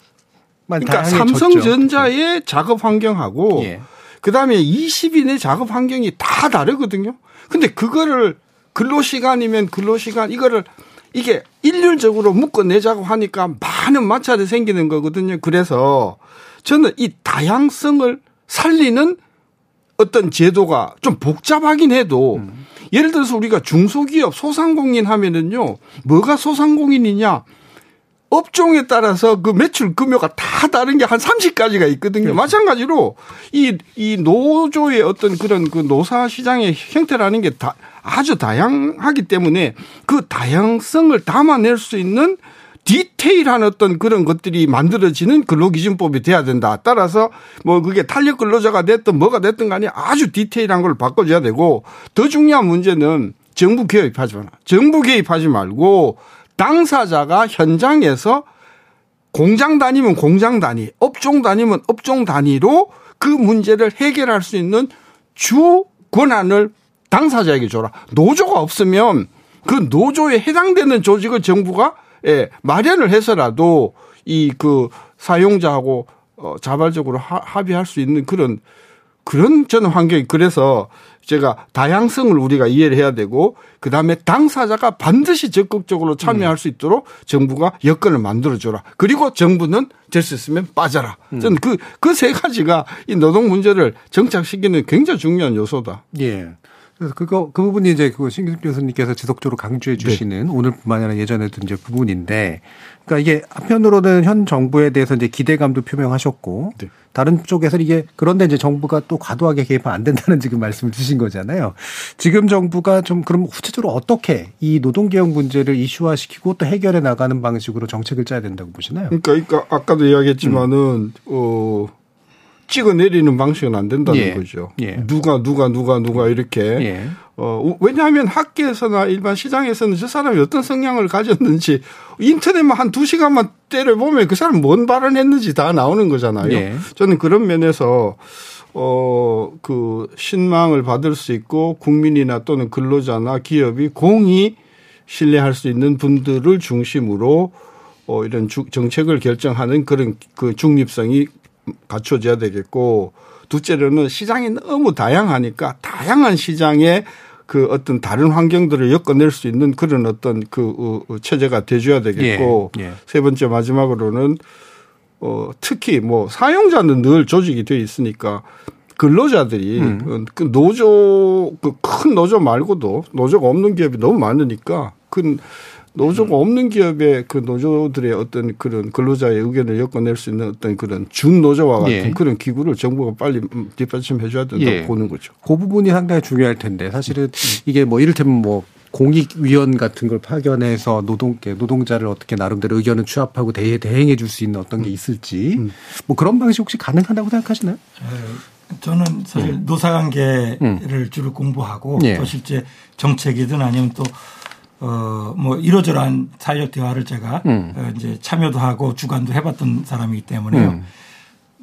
그러니까. 삼성전자의 작업 환경하고 예. 그다음에 20인의 작업 환경이 다 다르거든요. 근데 그거를 근로 시간이면 근로 시간 이거를 이게 일률적으로 묶어 내자고 하니까 많은 마찰이 생기는 거거든요. 그래서 저는 이 다양성을 살리는 어떤 제도가 좀 복잡하긴 해도 예를 들어서 우리가 중소기업 소상공인 하면은요 뭐가 소상공인이냐 업종에 따라서 그 매출 금요가 다 다른 게 한 30가지가 있거든요. 마찬가지로 이, 이 노조의 어떤 그런 그 노사 시장의 형태라는 게 다 아주 다양하기 때문에 그 다양성을 담아낼 수 있는 디테일한 어떤 그런 것들이 만들어지는 근로기준법이 돼야 된다. 따라서 뭐 그게 탄력 근로자가 됐든 뭐가 됐든 간에 아주 디테일한 걸 바꿔줘야 되고 더 중요한 문제는 정부 개입하지 마라. 정부 개입하지 말고 당사자가 현장에서 공장 다니면 공장 단위, 업종 다니면 업종 단위로 그 문제를 해결할 수 있는 주 권한을 당사자에게 줘라. 노조가 없으면 그 노조에 해당되는 조직을 정부가 예, 마련을 해서라도 이 그 사용자하고 어, 자발적으로 하- 합의할 수 있는 그런 그런 저는 환경이 그래서 제가 다양성을 우리가 이해를 해야 되고 그다음에 당사자가 반드시 적극적으로 참여할 수 있도록 정부가 여건을 만들어 줘라. 그리고 정부는 될 수 있으면 빠져라. 저는 그 그 세 가지가 이 노동 문제를 정착시키는 굉장히 중요한 요소다. 예. 그래서 그거 그 부분이 이제 그 신규 교수님께서 지속적으로 강조해 주시는 오늘뿐만 아니라 예전에도 이제 부분인데, 그러니까 이게 한편으로는 현 정부에 대해서 이제 기대감도 표명하셨고, 네. 다른 쪽에서 이게 그런데 이제 정부가 또 과도하게 개입하면 안 된다는 지금 말씀을 주신 거잖아요. 지금 정부가 좀 그럼 구체적으로 어떻게 이 노동개혁 문제를 이슈화시키고 또 해결해 나가는 방식으로 정책을 짜야 된다고 보시나요? 그러니까, 그러니까 아까도 이야기했지만은 어 찍어 내리는 방식은 안 된다는 예. 거죠. 예. 누가 누가 누가 누가 이렇게 예. 어 왜냐하면 학계에서나 일반 시장에서는 저 사람이 어떤 성향을 가졌는지 인터넷만 한 두 시간만 때려 보면 그 사람 뭔 발언했는지 다 나오는 거잖아요. 예. 저는 그런 면에서 어, 그, 신망을 받을 수 있고, 국민이나 또는 근로자나 기업이 공히 신뢰할 수 있는 분들을 중심으로, 어, 이런 주, 정책을 결정하는 그런 그 중립성이 갖춰져야 되겠고, 둘째로는 시장이 너무 다양하니까, 다양한 시장에 그 어떤 다른 환경들을 엮어낼 수 있는 그런 어떤 그 어, 체제가 돼줘야 되겠고, 예. 예. 세 번째 마지막으로는 어, 특히 뭐 사용자는 늘 조직이 돼 있으니까 근로자들이 음. 그 노조 그 큰 노조 말고도 노조가 없는 기업이 너무 많으니까 큰 노조가 없는 기업의 그 노조들의 어떤 그런 근로자의 의견을 엮어낼 수 있는 어떤 그런 준 노조와 같은 예. 그런 기구를 정부가 빨리 음, 뒷받침해 줘야 된다고 예. 보는 거죠. 그 부분이 상당히 중요할 텐데 사실은 이게 뭐 이를테면 뭐 공익위원 같은 걸 파견해서 노동 노동자를 어떻게 나름대로 의견을 취합하고 대해 대행해 줄 수 있는 어떤 게 있을지 뭐 그런 방식 혹시 가능하다고 생각하시나요? 저는 사실 노사관계를 주로 공부하고 예. 또 실제 정책이든 아니면 또 어, 뭐 이러저러한 사회적 대화를 제가 음. 어, 이제 참여도 하고 주관도 해봤던 사람이기 때문에요. 음.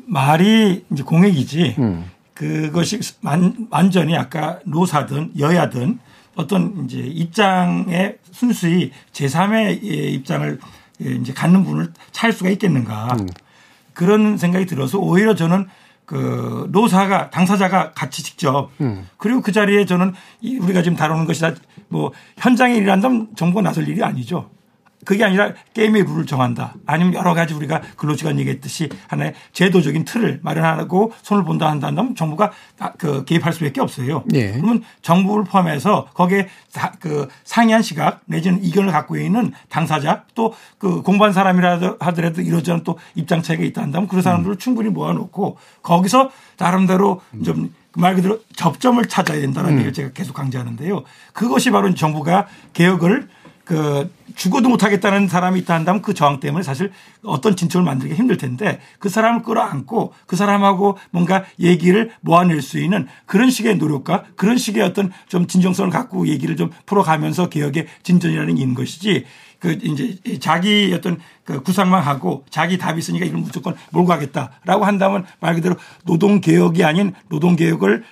말이 이제 공익이지 음. 그것이 완, 완전히 아까 노사든 여야든 어떤 이제 입장에 순수히 제3의 입장을 예, 이제 갖는 분을 찾을 수가 있겠는가. 음. 그런 생각이 들어서 오히려 저는 그 노사가 당사자가 같이 직접 음. 그리고 그 자리에 저는 이 우리가 지금 다루는 것이 다 뭐 현장에 일한다면 정부가 나설 일이 아니죠. 그게 아니라 게임의 룰을 정한다. 아니면 여러 가지 우리가 근로시간 얘기했듯이 하나의 제도적인 틀을 마련하고 손을 본다 한다면 정부가 다그 개입할 수밖에 없어요. 예. 그러면 정부를 포함해서 거기에 다그 상이한 시각 내지는 이견을 갖고 있는 당사자 또 그 공부한 사람이라도 하더라도 이러저런 또 입장 차이가 있다 한다면 그 사람들을 충분히 모아놓고 거기서 나름대로 좀 말 그대로 접점을 찾아야 된다는 얘기를 제가 계속 강조하는데요. 그것이 바로 정부가 개혁을 그 죽어도 못하겠다는 사람이 있다 한다면 그 저항 때문에 사실 어떤 진척을 만들기 힘들 텐데 그 사람을 끌어안고 그 사람하고 뭔가 얘기를 모아낼 수 있는 그런 식의 노력과 그런 식의 어떤 좀 진정성을 갖고 얘기를 좀 풀어가면서 개혁의 진전이라는 게 있는 것이지 그 이제 자기 어떤 그 구상만 하고 자기 답이 있으니까 이걸 무조건 몰고 가겠다라고 한다면 말 그대로 노동 개혁이 아닌 노동 개혁을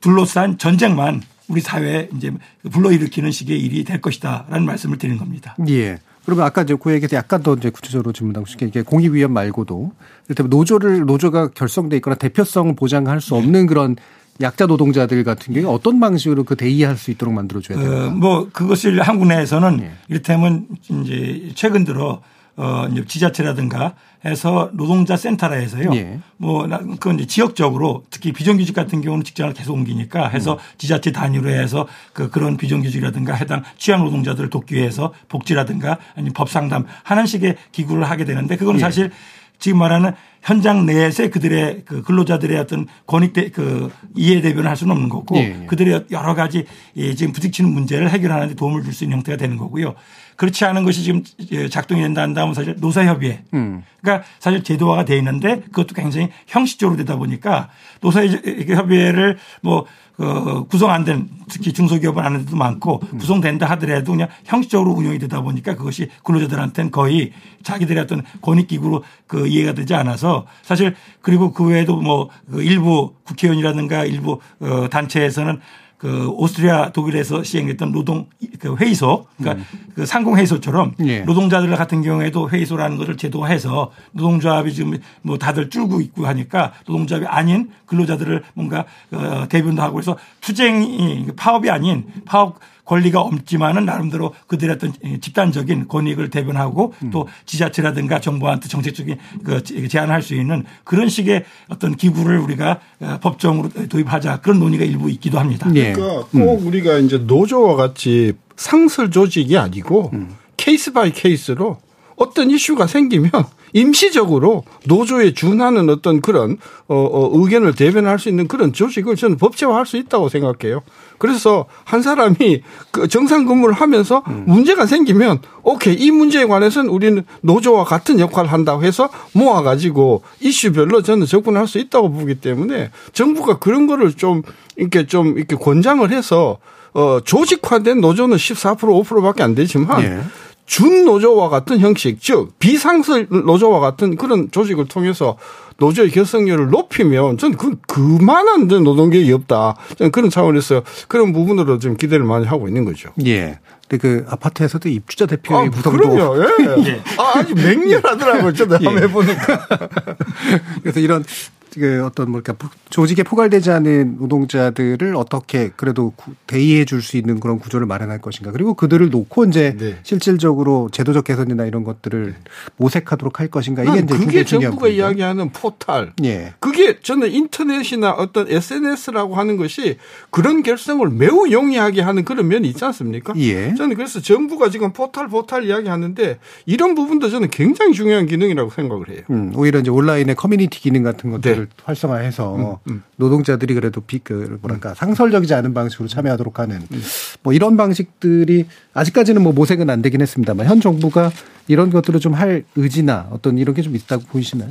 둘러싼 전쟁만 우리 사회에 이제 불러일으키는 식의 일이 될 것이다라는 말씀을 드리는 겁니다. 예. 그러면 아까 이제 그 얘기에서 약간 더 이제 구체적으로 질문하고 싶게 이게 공익위원 말고도 이를테면 노조를 노조가 결성돼 있거나 대표성을 보장할 수 없는 그런 약자 노동자들 같은 경우에 어떤 방식으로 그 대의할 수 있도록 만들어줘야 되나? 어, 뭐 그것을 한국 내에서는 예. 이를테면 이제 최근 들어 어 이제 지자체라든가 해서 노동자 센터라 해서요. 예. 뭐 나- 그건 이제 지역적으로 특히 비정규직 같은 경우는 직장을 계속 옮기니까 해서 지자체 단위로 해서 그 그런 비정규직이라든가 해당 취약 노동자들을 돕기 위해서 복지라든가 아니면 법 상담 하는 식의 기구를 하게 되는데 그건 예. 사실 지금 말하는 현장 내에서의 그들의 그 근로자들의 어떤 권익 대, 그 이해 대변을 할 수는 없는 거고 예, 예. 그들의 여러 가지 이 지금 부딪히는 문제를 해결하는 데 도움을 줄 수 있는 형태가 되는 거고요. 그렇지 않은 것이 지금 작동이 된다 한다면 사실 노사협의회. 음. 그러니까 사실 제도화가 돼 있는데 그것도 굉장히 형식적으로 되다 보니까 노사협의회를 뭐 어, 구성 안 된 특히 중소기업은 안 데도 많고 음. 구성된다 하더라도 그냥 형식적으로 운영이 되다 보니까 그것이 근로자들한테는 거의 자기들의 어떤 권익기구로 그 이해가 되지 않아서 사실 그리고 그 외에도 뭐그 일부 국회의원이라든가 일부 어, 단체에서는 그 오스트리아 독일에서 시행했던 노동 그 회의소 그러니까 그 상공 회의소처럼 예. 노동자들 같은 경우에도 회의소라는 것을 제도화해서 노동조합이 지금 뭐 다들 줄고 있고 하니까 노동조합이 아닌 근로자들을 뭔가 어, 대변도 하고 해서 투쟁이 파업이 아닌 파업 권리가 없지만은 나름대로 그들의 어떤 집단적인 권익을 대변하고 또 지자체라든가 정부한테 정책적인 그 제안을 할수 있는 그런 식의 어떤 기구를 우리가 어, 법정으로 도입하자 그런 논의가 일부 있기도 합니다. 예. 그러니까 꼭 우리가 이제 노조와 같이 상설 조직이 아니고 case by case로 어떤 이슈가 생기면 임시적으로 노조에 준하는 어떤 그런 어, 어, 의견을 대변할 수 있는 그런 조직을 저는 법제화할 수 있다고 생각해요. 그래서 한 사람이 그 정상 근무를 하면서 문제가 생기면 오케이 이 문제에 관해서는 우리는 노조와 같은 역할을 한다고 해서 모아가지고 이슈별로 저는 접근할 수 있다고 보기 때문에 정부가 그런 거를 좀 이렇게 좀 이렇게 권장을 해서 어 조직화된 노조는 14% 5%밖에 안 되지만 예. 준 노조와 같은 형식, 즉 비상설 노조와 같은 그런 조직을 통해서 노조의 결성률을 높이면 저는 그 그만한 노동계획이 없다. 저는 그런 차원에서 그런 부분으로 좀 기대를 많이 하고 있는 거죠. 예. 근데 그 아파트에서도 입주자 대표의 아, 구성도 그럼요. 예. 예. 아, 아주 맹렬하더라고요. 저도 예. 한번 해보니까. 그래서 이런 그 어떤 뭐랄까 조직에 포괄되지 않은 노동자들을 어떻게 그래도 구- 대의해 줄 수 있는 그런 구조를 마련할 것인가 그리고 그들을 놓고 이제 네. 실질적으로 제도적 개선이나 이런 것들을 모색하도록 할 것인가 이게 난 이제 그게 정부가. 이야기하는 포 탈. 예. 그게 저는 인터넷이나 어떤 SNS라고 하는 것이 그런 결성을 매우 용이하게 하는 그런 면이 있지 않습니까? 예. 저는 그래서 정부가 지금 포탈 포탈 이야기하는데 이런 부분도 저는 굉장히 중요한 기능이라고 생각을 해요. 음, 오히려 이제 온라인의 커뮤니티 기능 같은 것들을 네. 활성화해서 음, 음. 노동자들이 그래도 비, 그 뭐랄까 상설적이지 않은 방식으로 참여하도록 하는 뭐 이런 방식들이 아직까지는 뭐 모색은 안 되긴 했습니다만 현 정부가 이런 것들을 좀 할 의지나 어떤 이런 게 좀 있다고 보이시나요?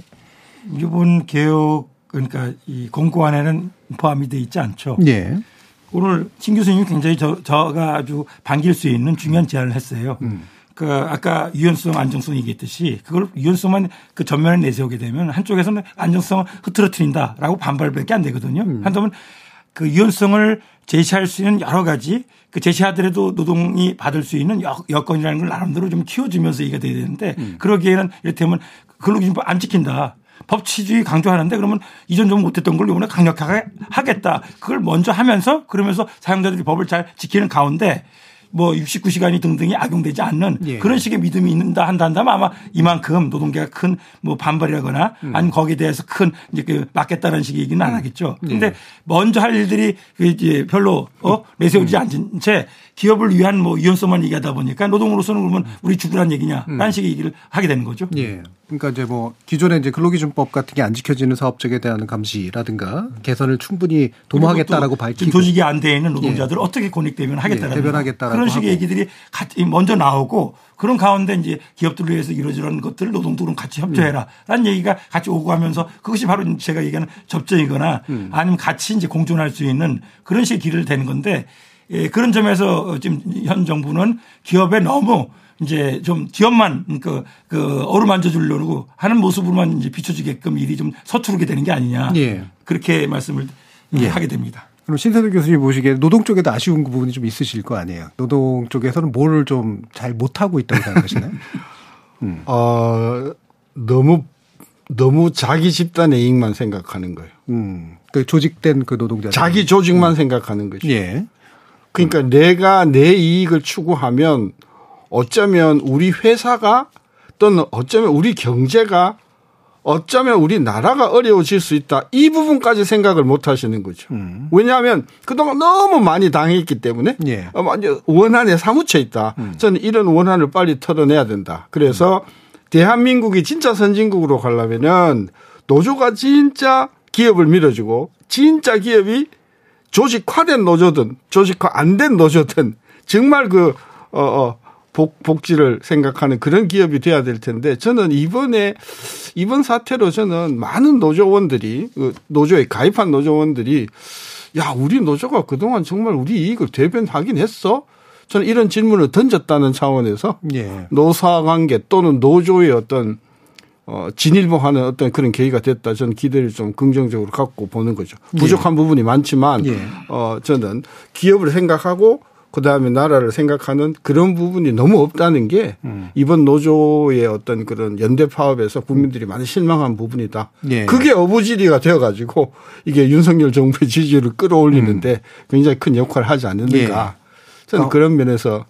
이번 개혁 그러니까 이 공고안에는 포함이 돼 있지 않죠. 예. 오늘 신 교수님이 굉장히 저, 저가 아주 반길 수 있는 중요한 제안을 했어요. 그 아까 유연성 안정성 얘기했듯이 그걸 유연성만 그 전면에 내세우게 되면 한쪽에서는 안정성을 흐트러뜨린다라고 반발밖에 안 되거든요. 한다면 그 유연성을 제시할 수 있는 여러 가지 그 제시하더라도 노동이 받을 수 있는 여- 여건이라는 걸 나름대로 좀 키워주면서 얘기가 돼야 되는데 그러기에는 이를테면 근로기준법 안 지킨다. 법치주의 강조하는데 그러면 이전 좀 못했던 걸 이번에 강력하게 하겠다. 그걸 먼저 하면서 그러면서 사용자들이 법을 잘 지키는 가운데 뭐 69시간이 등등이 악용되지 않는 예. 그런 식의 믿음이 있는다 한다 한다면 아마 이만큼 노동계가 큰 뭐 반발이라거나 아니면 거기에 대해서 큰 이제 그 맞겠다는 식의 얘기는 안 하겠죠. 근데 먼저 할 일들이 그 이제 별로 어 내세우지 않은 채 기업을 위한 뭐 유연성만 얘기하다 보니까 노동으로서는 그러면 우리 죽으란 얘기냐라는 식의 얘기를 하게 되는 거죠. 예. 그러니까 이제 뭐 기존에 이제 근로기준법 같은 게 안 지켜지는 사업적에 대한 감시라든가 개선을 충분히 도모하겠다라고 밝히고 조직이 안 돼 있는 노동자들을 어떻게 권익 대변 하겠다라는 예, 대변하겠다라고 그런 식의 하고. 얘기들이 같이 먼저 나오고 그런 가운데 이제 기업들을 위해서 이루어지는 것들을 노동들은 같이 협조해라라는 얘기가 같이 오고 하면서 그것이 바로 제가 얘기하는 접전이거나 음. 아니면 같이 이제 공존할 수 있는 그런 식의 길을 되는 건데 예, 그런 점에서 지금 현 정부는 기업에 너무 이제 좀 기업만 그, 그 어루만져 주려고 하는 모습으로만 이제 비춰주게끔 일이 좀 서투르게 되는 게 아니냐. 예. 그렇게 말씀을 예. 하게 됩니다. 그럼 신세대 교수님 보시기에 노동 쪽에도 아쉬운 그 부분이 좀 있으실 거 아니에요. 노동 쪽에서는 뭐를 좀잘 못하고 있다고 생각하시나요? 어, 너무 너무 자기 집단 의 이익만 생각하는 거예요. 음. 그 조직된 그 노동자. 자기 조직만 생각하는 거죠. 예. 그러니까 내가 내 이익을 추구하면 어쩌면 우리 회사가 또는 어쩌면 우리 경제가 어쩌면 우리 나라가 어려워질 수 있다. 이 부분까지 생각을 못 하시는 거죠. 왜냐하면 그동안 너무 많이 당했기 때문에 예. 어, 완전 원한에 사무쳐 있다. 저는 이런 원한을 빨리 털어내야 된다. 그래서 대한민국이 진짜 선진국으로 가려면은 노조가 진짜 기업을 밀어주고 진짜 기업이 조직화된 노조든 조직화 안 된 노조든 정말 그, 어, 어, 복, 복지를 생각하는 그런 기업이 돼야 될 텐데 저는 이번에 이번 사태로 저는 많은 노조원들이 그 노조에 가입한 노조원들이 야, 우리 노조가 그동안 정말 우리 이익을 대변하긴 했어? 저는 이런 질문을 던졌다는 차원에서 예. 노사 관계 또는 노조의 어떤 어, 진일보하는 어떤 그런 계기가 됐다. 저는 기대를 좀 긍정적으로 갖고 보는 거죠. 부족한 부분이 많지만 예. 어, 저는 기업을 생각하고 그 다음에 나라를 생각하는 그런 부분이 너무 없다는 게 음. 이번 노조의 어떤 그런 연대 파업에서 국민들이 많이 실망한 부분이다. 예. 그게 어부지리가 되어가지고 이게 윤석열 정부의 지지율을 끌어올리는데 굉장히 큰 역할을 하지 않는가. 저는 어. 그런 면에서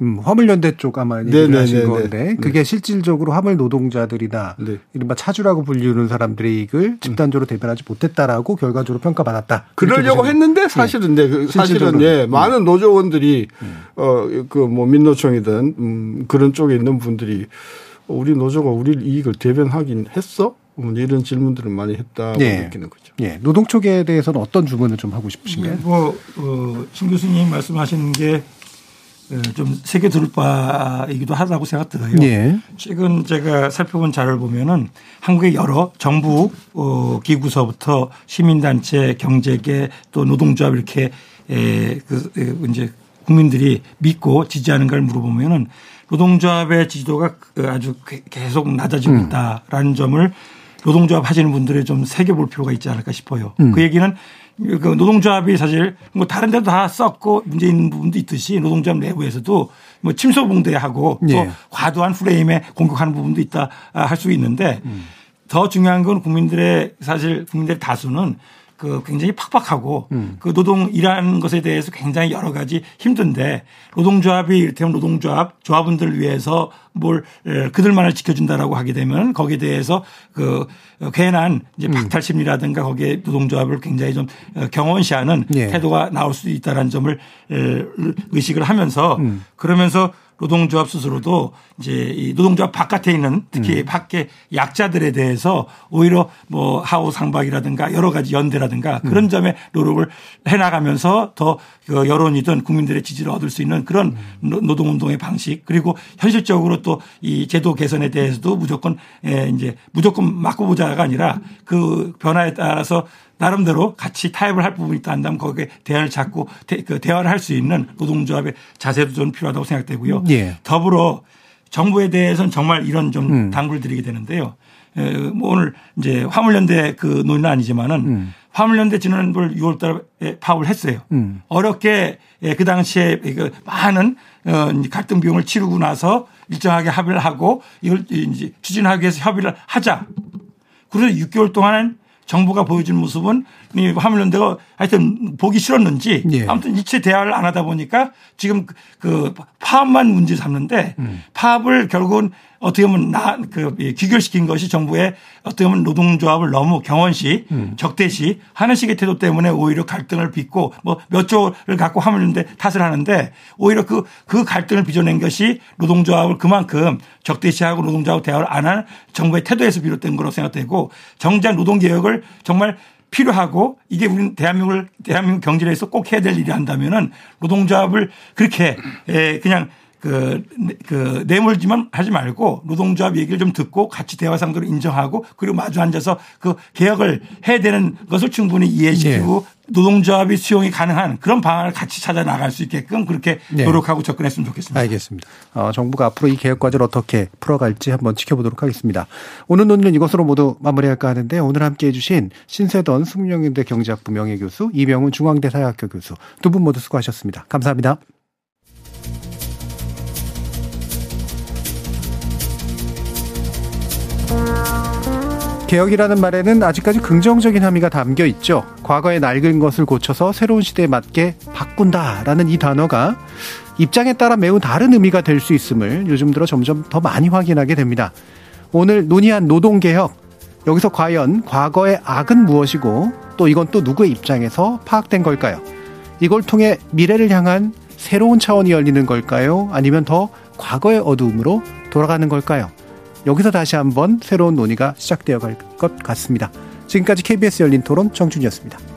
음, 화물연대 쪽 아마 얘기를 네네네네. 하신 건데 네. 그게 실질적으로 화물 노동자들이나 네. 이른바 차주라고 불리는 사람들의 이익을 집단적으로 대변하지 못했다라고 결과적으로 평가받았다. 그러려고. 했는데 사실은 네, 그 사실은 실질적으로는. 예, 많은 노조원들이 어 그 뭐 민노총이든 음 그런 쪽에 있는 분들이 우리 노조가 우리 이익을 대변하긴 했어? 뭐 이런 질문들을 많이 했다고 예. 느끼는 거죠. 예, 노동 쪽에 대해서는 어떤 주문을 좀 하고 싶으신가요? 뭐, 어, 신 교수님 말씀하시는 게 어, 좀 세계 들을 바이기도 하다고 생각 들어요. 예. 최근 제가 살펴본 자료를 보면은 한국의 여러 정부 어, 기구서부터 시민단체, 경제계 또 노동조합 이렇게 에, 그 에, 이제 국민들이 믿고 지지하는 걸 물어보면은 노동조합의 지지도가 그 아주 게- 계속 낮아지고 있다라는 점을 노동조합 하시는 분들이 좀 새겨볼 필요가 있지 않을까 싶어요. 그 얘기는 그 노동조합이 사실 뭐 다른 데도 다 썩고 문제 있는 부분도 있듯이 노동조합 내부에서도 뭐 침소봉대하고 또 예. 과도한 프레임에 공격하는 부분도 있다 아, 할수 있는데 더 중요한 건 국민들의 사실 국민들의 다수는 그 굉장히 팍팍하고 그 노동 일하는 것에 대해서 굉장히 여러 가지 힘든데 노동조합이 이를테면 노동조합 조합원들을 위해서 뭘 에, 그들만을 지켜준다라고 하게 되면 거기에 대해서 그 어, 괜한 이제 박탈심리라든가 거기에 노동조합을 굉장히 좀 어, 경원시하는 예. 태도가 나올 수도 있다라는 점을 에, 의식을 하면서 그러면서 노동조합 스스로도 이제 이 노동조합 바깥에 있는 특히 밖에 약자들에 대해서 오히려 뭐 하우 상박이라든가 여러 가지 연대라든가 그런 점에 노력을 해 나가면서 더그 여론이든 국민들의 지지를 얻을 수 있는 그런 노- 노동운동의 방식 그리고 현실적으로 또 이 제도 개선에 대해서도 무조건 에 이제 무조건 막고 보자가 아니라 그 변화에 따라서 나름대로 같이 타협을 할 부분이 있다 한다면 거기에 대안을 찾고 대, 그 대화를 할 수 있는 노동조합의 자세도 좀 필요하다고 생각되고요. 예. 더불어 정부에 대해서는 정말 이런 좀 음. 당부를 드리게 되는데요. 에, 뭐 오늘 이제 화물연대 그 논의는 아니지만은 화물연대 지난번 6월 달에 파업을 했어요. 음. 어렵게 예, 그 당시에 그 많은 어, 갈등 비용을 치르고 나서 일정하게 합의를 하고 이걸 이제 추진하기 위해서 협의를 하자. 그래서 6개월 동안 정부가 보여준 모습은 이 화물연대가 하여튼 보기 싫었는지 예. 아무튼 일체 대화를 안 하다 보니까 지금 그- 그 파업만 문제 삼는데 파업을 결국은 어떻게 보면 나 그 귀결시킨 것이 정부의 어떻게 보면 노동조합을 너무 경원시 적대시 하는 식의 태도 때문에 오히려 갈등을 빚고 뭐 몇 조를 갖고 화물연대 탓을 하는데 오히려 그, 그 갈등을 빚어낸 것이 노동조합을 그만큼 적대시하고 노동조합 대화를 안 하는 정부의 태도에서 비롯된 거라고 생각되고 정작 노동개혁을 정말 필요하고 이게 우리 대한민국을 대한민국 경제를 해서 꼭 해야 될 일이 한다면은 노동조합을 그렇게 에 그냥 그, 그, 내몰지만 하지 말고 노동조합 얘기를 좀 듣고 같이 대화 상도를 인정하고 그리고 마주 앉아서 그 개혁을 해야 되는 것을 충분히 이해시키고 노동조합이 수용이 가능한 그런 방안을 같이 찾아 나갈 수 있게끔 그렇게 네. 노력하고 접근했으면 좋겠습니다. 알겠습니다. 어, 정부가 앞으로 이 개혁 과제를 어떻게 풀어갈지 한번 지켜보도록 하겠습니다. 오늘 논의는 이것으로 모두 마무리할까 하는데 오늘 함께해 주신 신세던 숙명연대 경제학부 명예교수 이병훈 중앙대 사회학교 교수 두 분 모두 수고하셨습니다. 감사합니다. 개혁이라는 말에는 아직까지 긍정적인 함의가 담겨 있죠. 과거의 낡은 것을 고쳐서 새로운 시대에 맞게 바꾼다라는 이 단어가 입장에 따라 매우 다른 의미가 될 수 있음을 요즘 들어 점점 더 많이 확인하게 됩니다. 오늘 논의한 노동개혁, 여기서 과연 과거의 악은 무엇이고 또 이건 또 누구의 입장에서 파악된 걸까요? 이걸 통해 미래를 향한 새로운 차원이 열리는 걸까요? 아니면 더 과거의 어두움으로 돌아가는 걸까요? 여기서 다시 한번 새로운 논의가 시작되어 갈 것 같습니다. 지금까지 KBS 열린 토론 정준이었습니다.